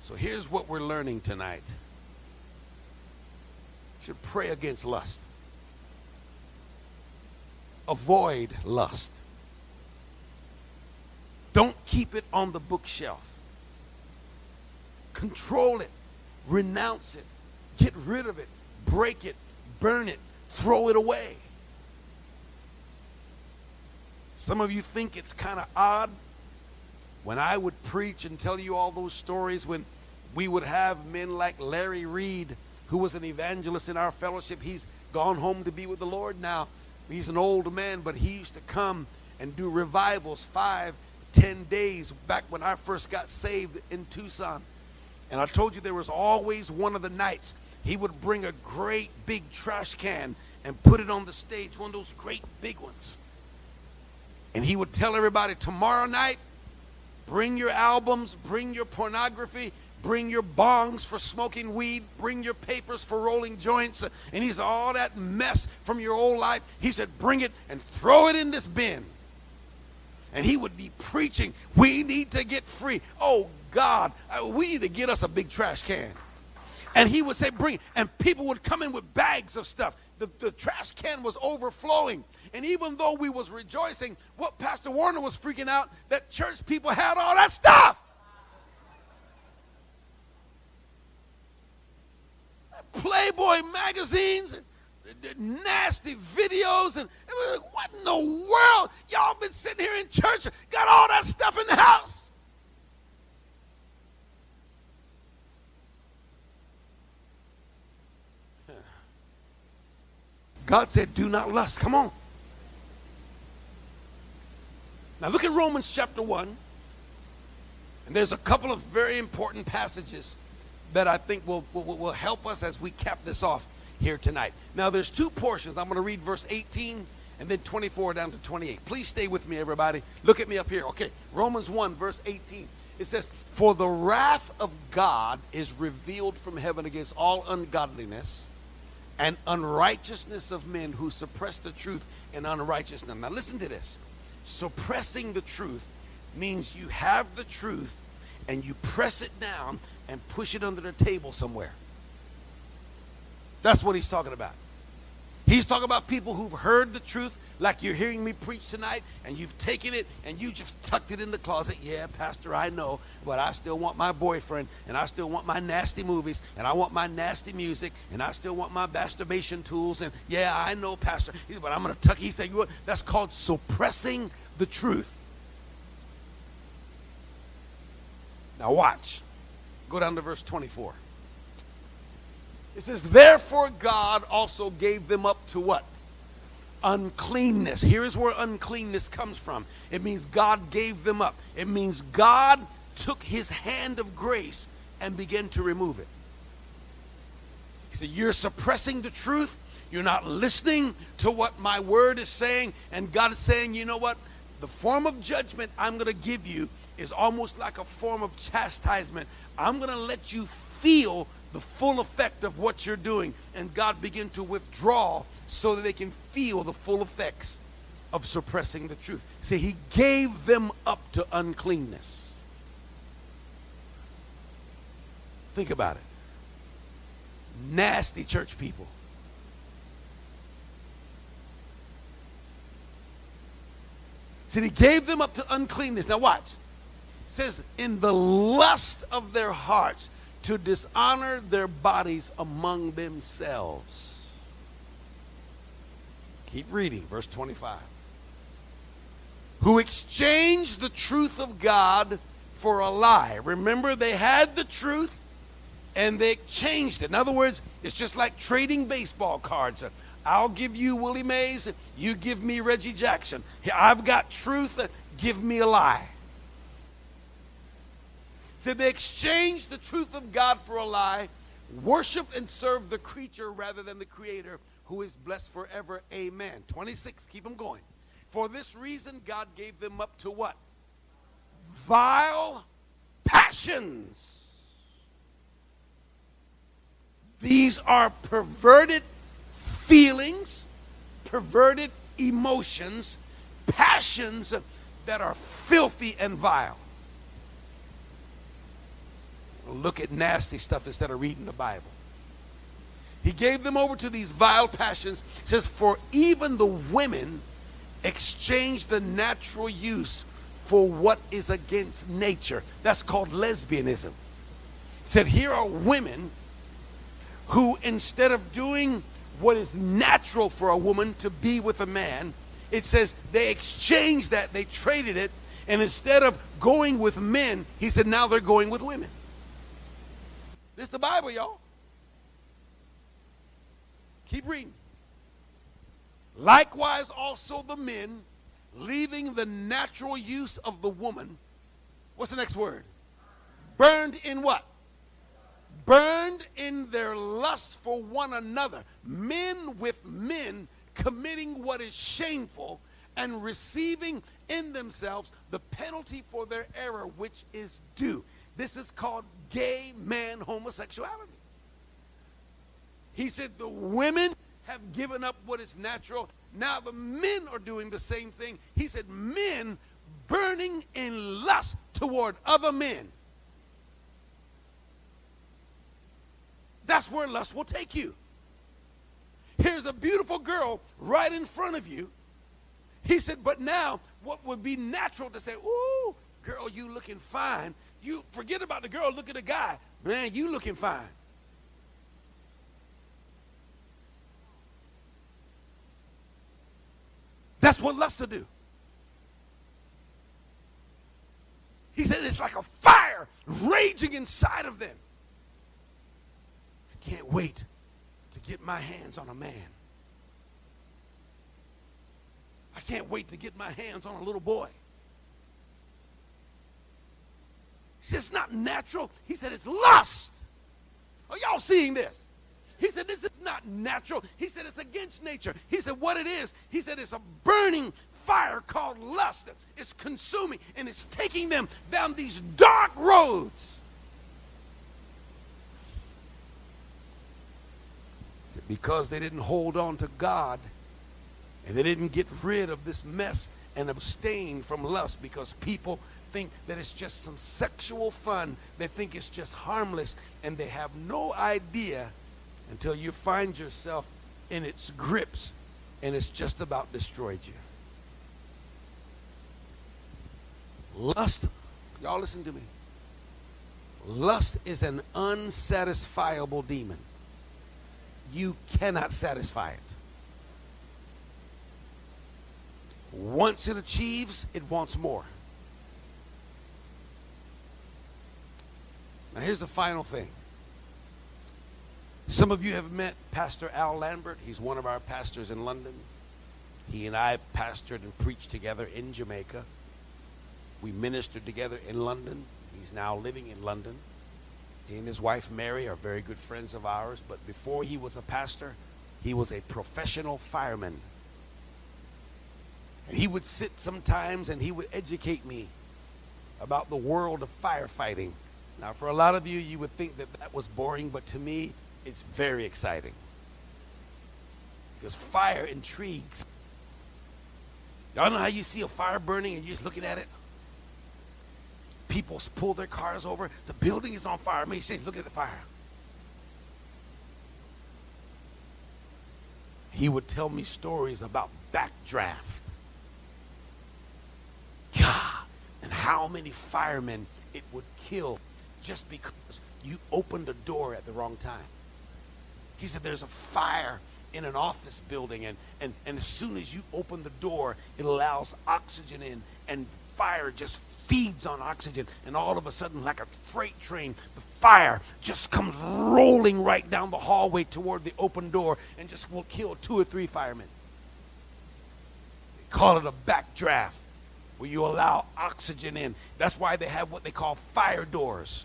So here's what we're learning tonight. You should pray against lust. Avoid lust. Don't keep it on the bookshelf. Control it. Renounce it. Get rid of it. Break it. Burn it. Throw it away. Some of you think it's kind of odd when I would preach and tell you all those stories when we would have men like Larry Reed, who was an evangelist in our fellowship. He's gone home to be with the Lord now. He's an old man, but he used to come and do revivals five, ten days back when I first got saved in Tucson. And I told you there was always one of the nights he would bring a great big trash can and put it on the stage, one of those great big ones. And he would tell everybody, tomorrow night, Bring your albums, bring your pornography, bring your bongs for smoking weed, bring your papers for rolling joints. And he said, all that mess from your old life, he said, bring it and throw it in this bin. And he would be preaching, we need to get free. Oh, God, uh, we need to get us a big trash can. And he would say, bring it. And people would come in with bags of stuff. The, the trash can was overflowing. And even though we was rejoicing, what Pastor Warner was freaking out, that church people had all that stuff. Playboy magazines, nasty videos, and what in the world? Y'all been sitting here in church, got all that stuff in the house. God said, Do not lust. Come on. Now look at Romans chapter 1. And there's a couple of very important passages that I think will, will, will help us as we cap this off here tonight. Now there's two portions. I'm going to read verse 18 and then 24 down to 28. Please stay with me, everybody. Look at me up here. Okay, Romans 1, verse 18. It says, For the wrath of God is revealed from heaven against all ungodliness and unrighteousness of men who suppress the truth and unrighteousness. Now listen to this suppressing the truth means you have the truth and you press it down and push it under the table somewhere. That's what he's talking about. He's talking about people who've heard the truth, like you're hearing me preach tonight, and you've taken it and you just tucked it in the closet. Yeah, Pastor, I know, but I still want my boyfriend, and I still want my nasty movies, and I want my nasty music, and I still want my masturbation tools. And yeah, I know, Pastor, but I'm going to tuck. He said, you what? that's called suppressing the truth. Now, watch. Go down to verse 24. It says, Therefore God also gave them up to what? Uncleanness. Here is where uncleanness comes from. It means God gave them up. It means God took his hand of grace and began to remove it. He said, You're suppressing the truth. You're not listening to what my word is saying. And God is saying, You know what? The form of judgment I'm going to give you is almost like a form of chastisement. I'm going to let you feel the full effect of what you're doing. And God begin to withdraw so that they can feel the full effects of suppressing the truth. See, he gave them up to uncleanness. Think about it. Nasty church people. See, he gave them up to uncleanness. Now watch. Says, in the lust of their hearts to dishonor their bodies among themselves. Keep reading, verse 25. Who exchanged the truth of God for a lie. Remember, they had the truth and they exchanged it. In other words, it's just like trading baseball cards. I'll give you Willie Mays, you give me Reggie Jackson. I've got truth, give me a lie said they exchanged the truth of God for a lie, worship and serve the creature rather than the creator who is blessed forever. Amen. 26, keep them going. For this reason, God gave them up to what? Vile passions. These are perverted feelings, perverted emotions, passions that are filthy and vile look at nasty stuff instead of reading the Bible. He gave them over to these vile passions. It says, For even the women exchange the natural use for what is against nature. That's called lesbianism. It said, Here are women who, instead of doing what is natural for a woman to be with a man, it says they exchanged that, they traded it, and instead of going with men, he said, now they're going with women. This is the Bible, y'all. Keep reading. Likewise, also the men, leaving the natural use of the woman. What's the next word? Burned in what? Burned in their lust for one another. Men with men committing what is shameful and receiving in themselves the penalty for their error, which is due. This is called gay man homosexuality. He said the women have given up what is natural. Now the men are doing the same thing. He said men burning in lust toward other men. That's where lust will take you. Here's a beautiful girl right in front of you. He said, but now what would be natural to say, ooh, girl, you looking fine. You forget about the girl, look at the guy. Man, you looking fine. That's what lust to do. He said it's like a fire raging inside of them. I can't wait to get my hands on a man. I can't wait to get my hands on a little boy. He said it's not natural. He said it's lust. Are y'all seeing this? He said this is not natural. He said it's against nature. He said what it is. He said it's a burning fire called lust. It's consuming and it's taking them down these dark roads. He said, because they didn't hold on to God and they didn't get rid of this mess and abstain from lust because people think that it's just some sexual fun. They think it's just harmless and they have no idea until you find yourself in its grips and it's just about destroyed you. Lust, y'all listen to me. Lust is an unsatisfiable demon you cannot satisfy it. Once it achieves, it wants more. Now, here's the final thing. Some of you have met Pastor Al Lambert. He's one of our pastors in London. He and I pastored and preached together in Jamaica. We ministered together in London. He's now living in London. He and his wife Mary are very good friends of ours, but before he was a pastor, he was a professional fireman. And he would sit sometimes and he would educate me about the world of firefighting. Now, for a lot of you, you would think that that was boring, but to me, it's very exciting. Because fire intrigues. Y'all know how you see a fire burning and you're just looking at it? People pull their cars over. The building is on fire. Me says, look at the fire. He would tell me stories about backdraft. God, and how many firemen it would kill just because you opened a door at the wrong time. He said there's a fire in an office building, and, and, and as soon as you open the door, it allows oxygen in, and fire just feeds on oxygen, and all of a sudden, like a freight train, the fire just comes rolling right down the hallway toward the open door and just will kill two or three firemen. They call it a backdraft, where you allow oxygen in. That's why they have what they call fire doors.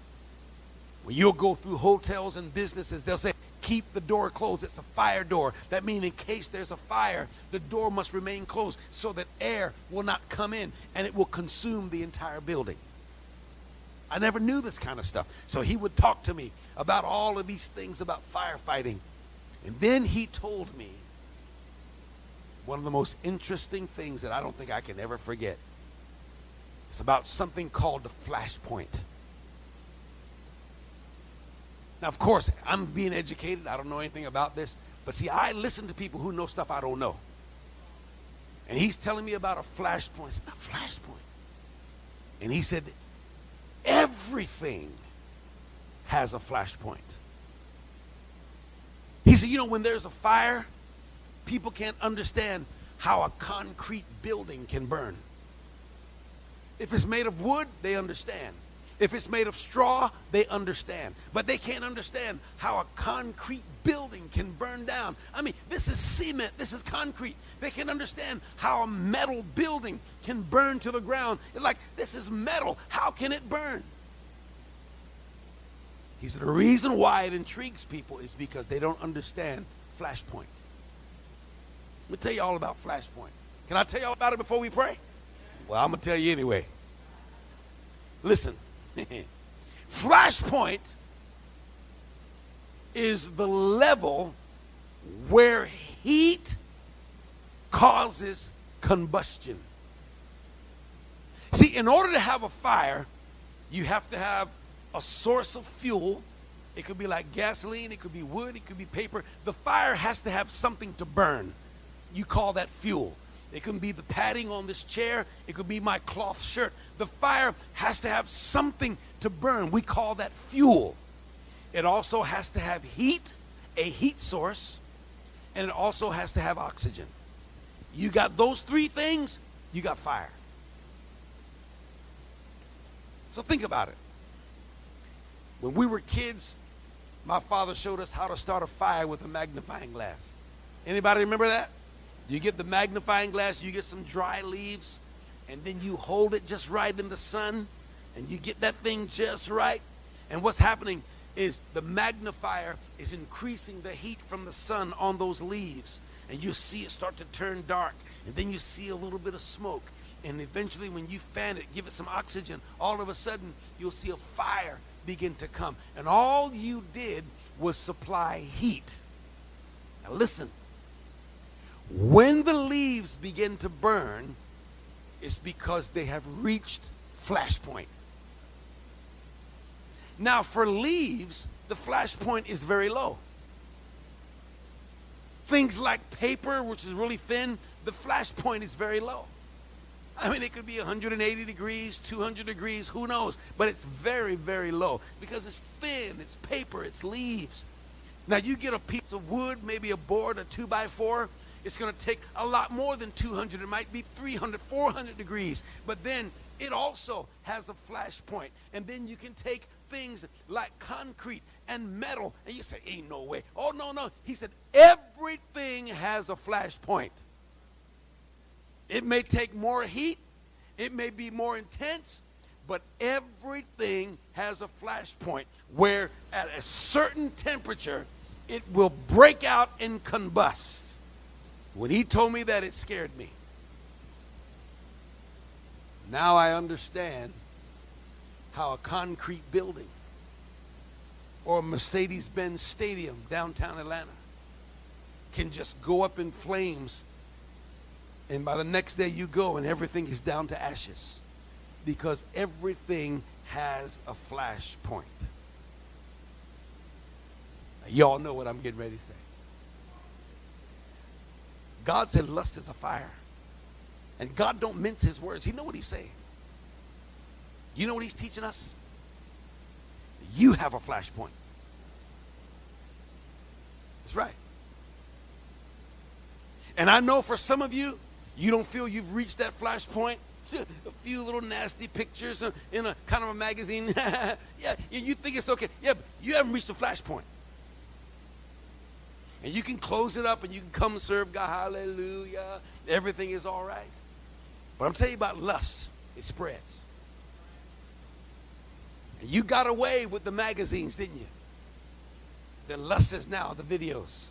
When you'll go through hotels and businesses, they'll say, keep the door closed. It's a fire door. That means in case there's a fire, the door must remain closed so that air will not come in and it will consume the entire building. I never knew this kind of stuff. So he would talk to me about all of these things about firefighting. And then he told me one of the most interesting things that I don't think I can ever forget. It's about something called the flashpoint. Now, of course, I'm being educated. I don't know anything about this. But see, I listen to people who know stuff I don't know. And he's telling me about a flashpoint. A flashpoint. And he said, everything has a flashpoint. He said, you know, when there's a fire, people can't understand how a concrete building can burn. If it's made of wood, they understand. If it's made of straw, they understand. But they can't understand how a concrete building can burn down. I mean, this is cement, this is concrete. They can understand how a metal building can burn to the ground. Like, this is metal. How can it burn? He said, the reason why it intrigues people is because they don't understand flashpoint. Let me tell you all about flashpoint. Can I tell y'all about it before we pray? Well, I'm going to tell you anyway. Listen, flashpoint is the level where heat causes combustion. See, in order to have a fire, you have to have a source of fuel. It could be like gasoline, it could be wood, it could be paper. The fire has to have something to burn. You call that fuel. It can be the padding on this chair. It could be my cloth shirt. The fire has to have something to burn. We call that fuel. It also has to have heat, a heat source, and it also has to have oxygen. You got those three things, you got fire. So think about it. When we were kids, my father showed us how to start a fire with a magnifying glass. Anybody remember that? You get the magnifying glass, you get some dry leaves, and then you hold it just right in the sun, and you get that thing just right. And what's happening is the magnifier is increasing the heat from the sun on those leaves. And you see it start to turn dark, and then you see a little bit of smoke. And eventually, when you fan it, give it some oxygen, all of a sudden, you'll see a fire begin to come. And all you did was supply heat. Now, listen when the leaves begin to burn, it's because they have reached flashpoint. Now, for leaves, the flashpoint is very low. Things like paper, which is really thin, the flashpoint is very low. I mean, it could be 180 degrees, 200 degrees, who knows? But it's very, very low because it's thin, it's paper, it's leaves. Now, you get a piece of wood, maybe a board, a two by four, it's going to take a lot more than 200. It might be 300, 400 degrees. But then it also has a flash point. And then you can take things like concrete and metal. And you say, ain't no way. Oh, no, no. He said, everything has a flash point. It may take more heat, it may be more intense, but everything has a flash point where at a certain temperature it will break out and combust. When he told me that, it scared me. Now I understand how a concrete building or Mercedes Benz Stadium downtown Atlanta can just go up in flames, and by the next day you go and everything is down to ashes because everything has a flash point. Y'all know what I'm getting ready to say. God said lust is a fire. And God don't mince his words. He know what he's saying. You know what he's teaching us? You have a flashpoint. That's right. And I know for some of you, you don't feel you've reached that flashpoint. a few little nasty pictures in a kind of a magazine. yeah, you think it's okay. Yeah, you haven't reached the flashpoint. And you can close it up and you can come serve God. Hallelujah. Everything is all right. But I'm telling you about lust. It spreads. And you got away with the magazines, didn't you? The lust is now the videos.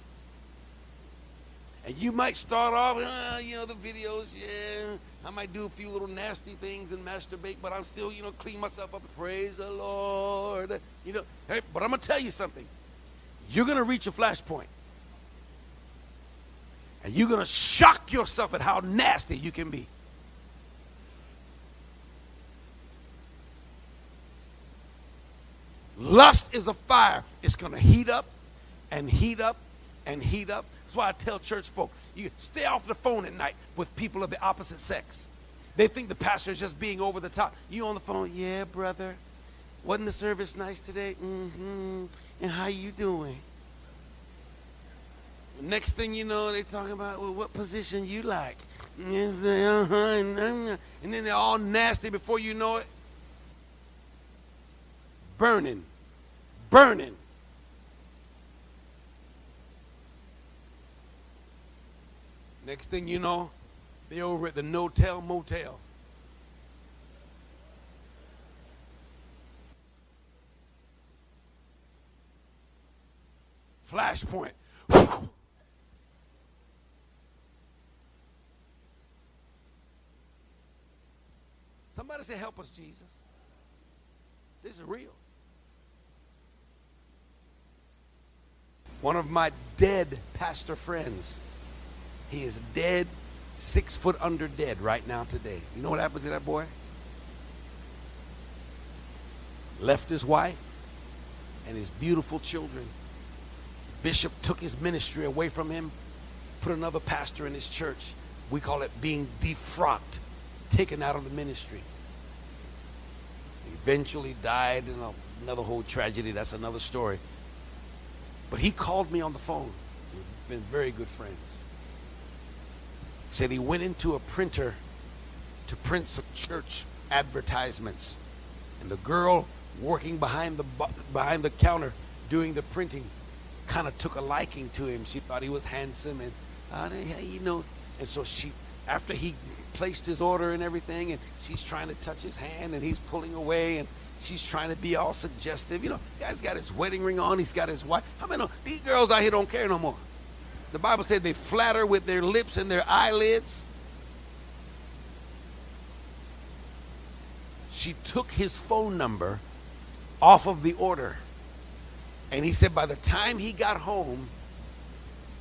And you might start off, uh, you know, the videos, yeah. I might do a few little nasty things and masturbate, but I'm still, you know, clean myself up. Praise the Lord. You know, hey, but I'm going to tell you something. You're going to reach a flashpoint. And you're going to shock yourself at how nasty you can be. Lust is a fire. It's going to heat up and heat up and heat up. That's why I tell church folk, you stay off the phone at night with people of the opposite sex. They think the pastor is just being over the top. You on the phone, yeah, brother. Wasn't the service nice today? Mm-hmm. And how you doing? Next thing you know, they talking about well, what position you like. Uh-huh, and then they're all nasty before you know it. Burning. Burning. Next thing you know, they're over at the no-tell motel. Flashpoint. Somebody say, Help us, Jesus. This is real. One of my dead pastor friends, he is dead, six foot under dead right now today. You know what happened to that boy? Left his wife and his beautiful children. The bishop took his ministry away from him, put another pastor in his church. We call it being defrocked, taken out of the ministry. Eventually died in another whole tragedy. That's another story. But he called me on the phone. We've been very good friends. He said he went into a printer to print some church advertisements. And the girl working behind the behind the counter doing the printing kind of took a liking to him. She thought he was handsome and uh, you know, and so she after he placed his order and everything and she's trying to touch his hand and he's pulling away and she's trying to be all suggestive. You know, guy's got his wedding ring on. He's got his wife. How many know these girls out here don't care no more? The Bible said they flatter with their lips and their eyelids. She took his phone number off of the order. And he said by the time he got home,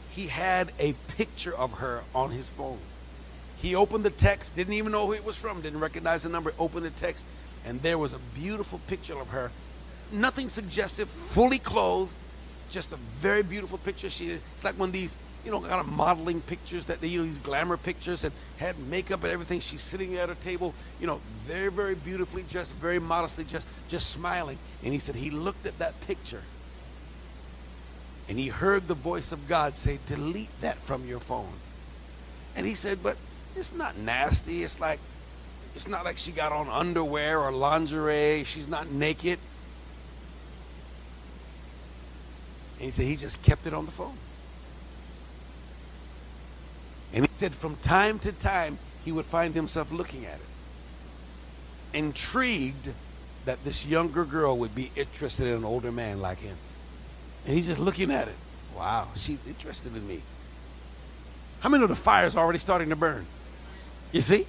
he had a picture of her on his phone. He opened the text, didn't even know who it was from, didn't recognize the number, opened the text, and there was a beautiful picture of her. Nothing suggestive, fully clothed, just a very beautiful picture. She it's like one of these, you know, kind of modeling pictures that they you know these glamour pictures and had makeup and everything. She's sitting at her table, you know, very, very beautifully dressed, very modestly just just smiling. And he said he looked at that picture and he heard the voice of God say, Delete that from your phone. And he said, But it's not nasty. It's like it's not like she got on underwear or lingerie. She's not naked. And he said he just kept it on the phone. And he said from time to time he would find himself looking at it, intrigued that this younger girl would be interested in an older man like him. And he's just looking at it. Wow, she's interested in me. How many of the fire's are already starting to burn? You see?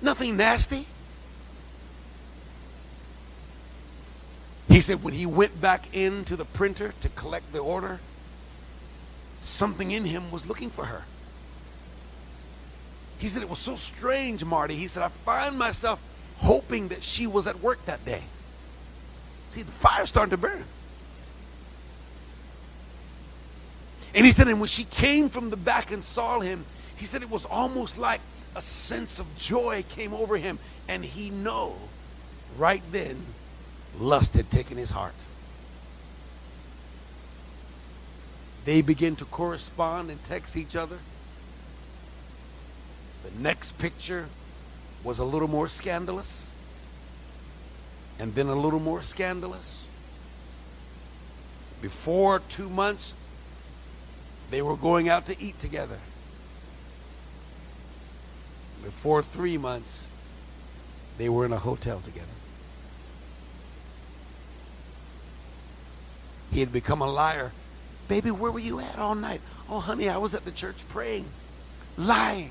Nothing nasty. He said when he went back into the printer to collect the order, something in him was looking for her. He said it was so strange, Marty. He said, I find myself hoping that she was at work that day. See, the fire starting to burn. And he said, and when she came from the back and saw him, he said it was almost like a sense of joy came over him. And he know right then lust had taken his heart. They begin to correspond and text each other. The next picture was a little more scandalous, and then a little more scandalous. Before two months, they were going out to eat together. Before three months, they were in a hotel together. He had become a liar. Baby, where were you at all night? Oh, honey, I was at the church praying. Lying.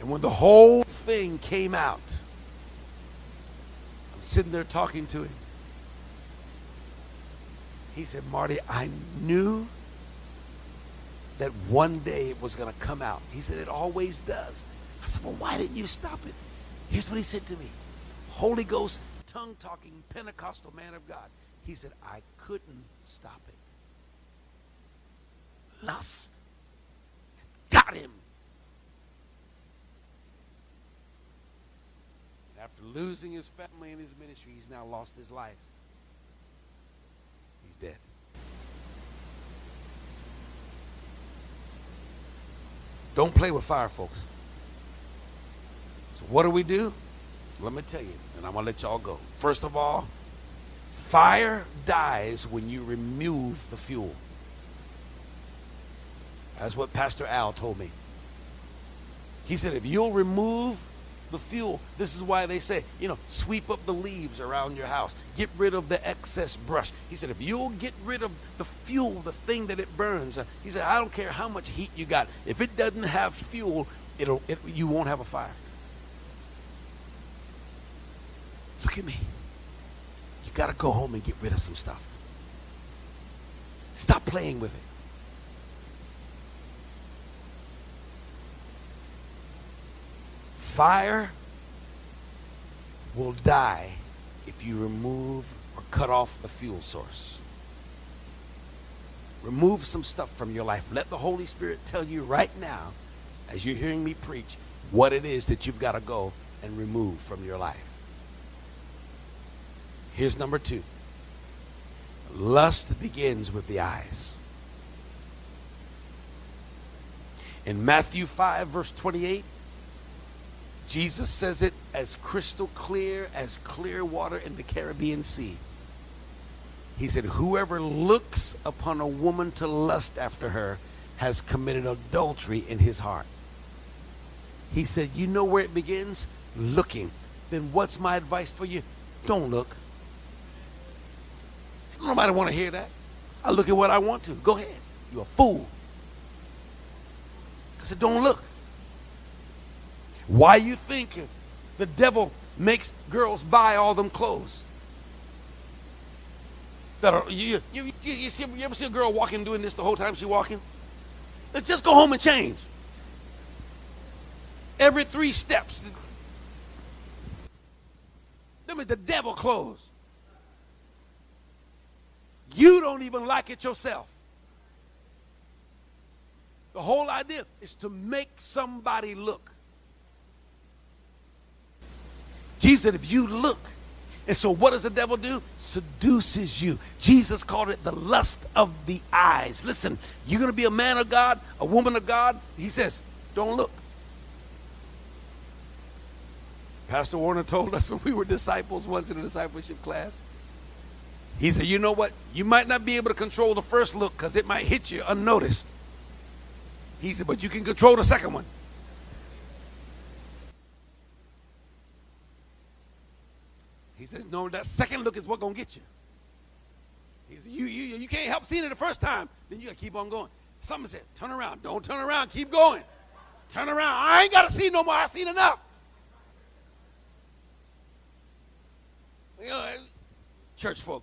And when the whole thing came out, I'm sitting there talking to him. He said, Marty, I knew that one day it was going to come out. He said, it always does. I said, well, why didn't you stop it? Here's what he said to me Holy Ghost, tongue talking, Pentecostal man of God. He said, I couldn't stop it. Lust got him. And After losing his family and his ministry, he's now lost his life. He's dead. Don't play with fire, folks. So what do we do? Let me tell you, and I'm going to let y'all go. First of all, fire dies when you remove the fuel. That's what Pastor Al told me. He said, if you'll remove the fuel. This is why they say, you know, sweep up the leaves around your house. Get rid of the excess brush. He said, if you'll get rid of the fuel, the thing that it burns, uh, he said, I don't care how much heat you got. If it doesn't have fuel, it'll, it, you won't have a fire. Look at me. You got to go home and get rid of some stuff. Stop playing with it. Fire will die if you remove or cut off the fuel source. Remove some stuff from your life. Let the Holy Spirit tell you right now, as you're hearing me preach, what it is that you've got to go and remove from your life. Here's number two lust begins with the eyes. In Matthew 5, verse 28, Jesus says it as crystal clear as clear water in the Caribbean Sea. He said, Whoever looks upon a woman to lust after her has committed adultery in his heart. He said, You know where it begins? Looking. Then what's my advice for you? Don't look. Nobody want to hear that. I look at what I want to. Go ahead. You're a fool. I said, Don't look. Why you think the devil makes girls buy all them clothes? That are you you, you, you, see, you ever see a girl walking doing this the whole time she's walking? Just go home and change. Every three steps. Them is the devil clothes. You don't even like it yourself. The whole idea is to make somebody look. Jesus said, if you look, and so what does the devil do? Seduces you. Jesus called it the lust of the eyes. Listen, you're going to be a man of God, a woman of God. He says, don't look. Pastor Warner told us when we were disciples once in a discipleship class. He said, you know what? You might not be able to control the first look because it might hit you unnoticed. He said, but you can control the second one. He says, no, that second look is what gonna get you. He says, you, you, you can't help seeing it the first time. Then you gotta keep on going. Somebody said, turn around. Don't turn around. Keep going. Turn around. I ain't gotta see no more. I've seen enough. You know, church folk.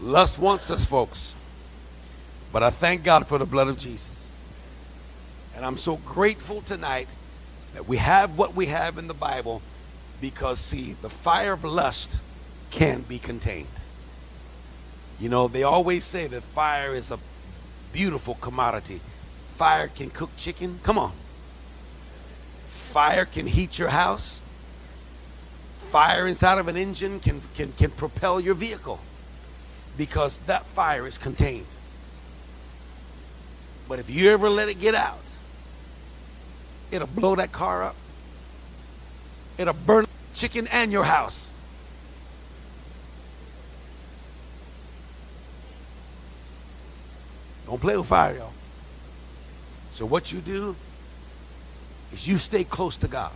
Lust wants us, folks. But I thank God for the blood of Jesus. And I'm so grateful tonight that we have what we have in the Bible because, see, the fire of lust can be contained. You know, they always say that fire is a beautiful commodity. Fire can cook chicken. Come on. Fire can heat your house. Fire inside of an engine can, can, can propel your vehicle because that fire is contained. But if you ever let it get out, it'll blow that car up. It'll burn chicken and your house. Don't play with fire, y'all. So what you do is you stay close to God.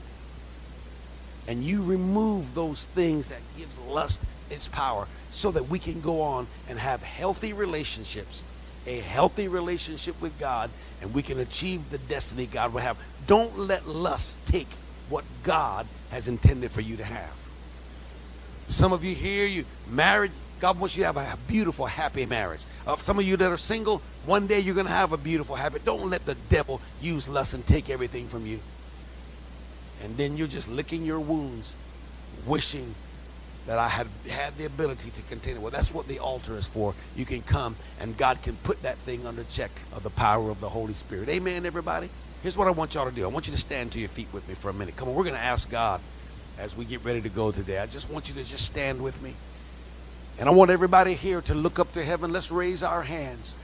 And you remove those things that gives lust its power so that we can go on and have healthy relationships, a healthy relationship with God, and we can achieve the destiny God will have. Don't let lust take what God has intended for you to have. Some of you here, you married, God wants you to have a beautiful, happy marriage. Uh, some of you that are single, one day you're going to have a beautiful happy. Don't let the devil use lust and take everything from you. And then you're just licking your wounds, wishing that I had had the ability to continue. Well, that's what the altar is for. You can come and God can put that thing under check of the power of the Holy Spirit. Amen, everybody. Here's what I want y'all to do. I want you to stand to your feet with me for a minute. Come on, we're going to ask God as we get ready to go today. I just want you to just stand with me. And I want everybody here to look up to heaven. Let's raise our hands.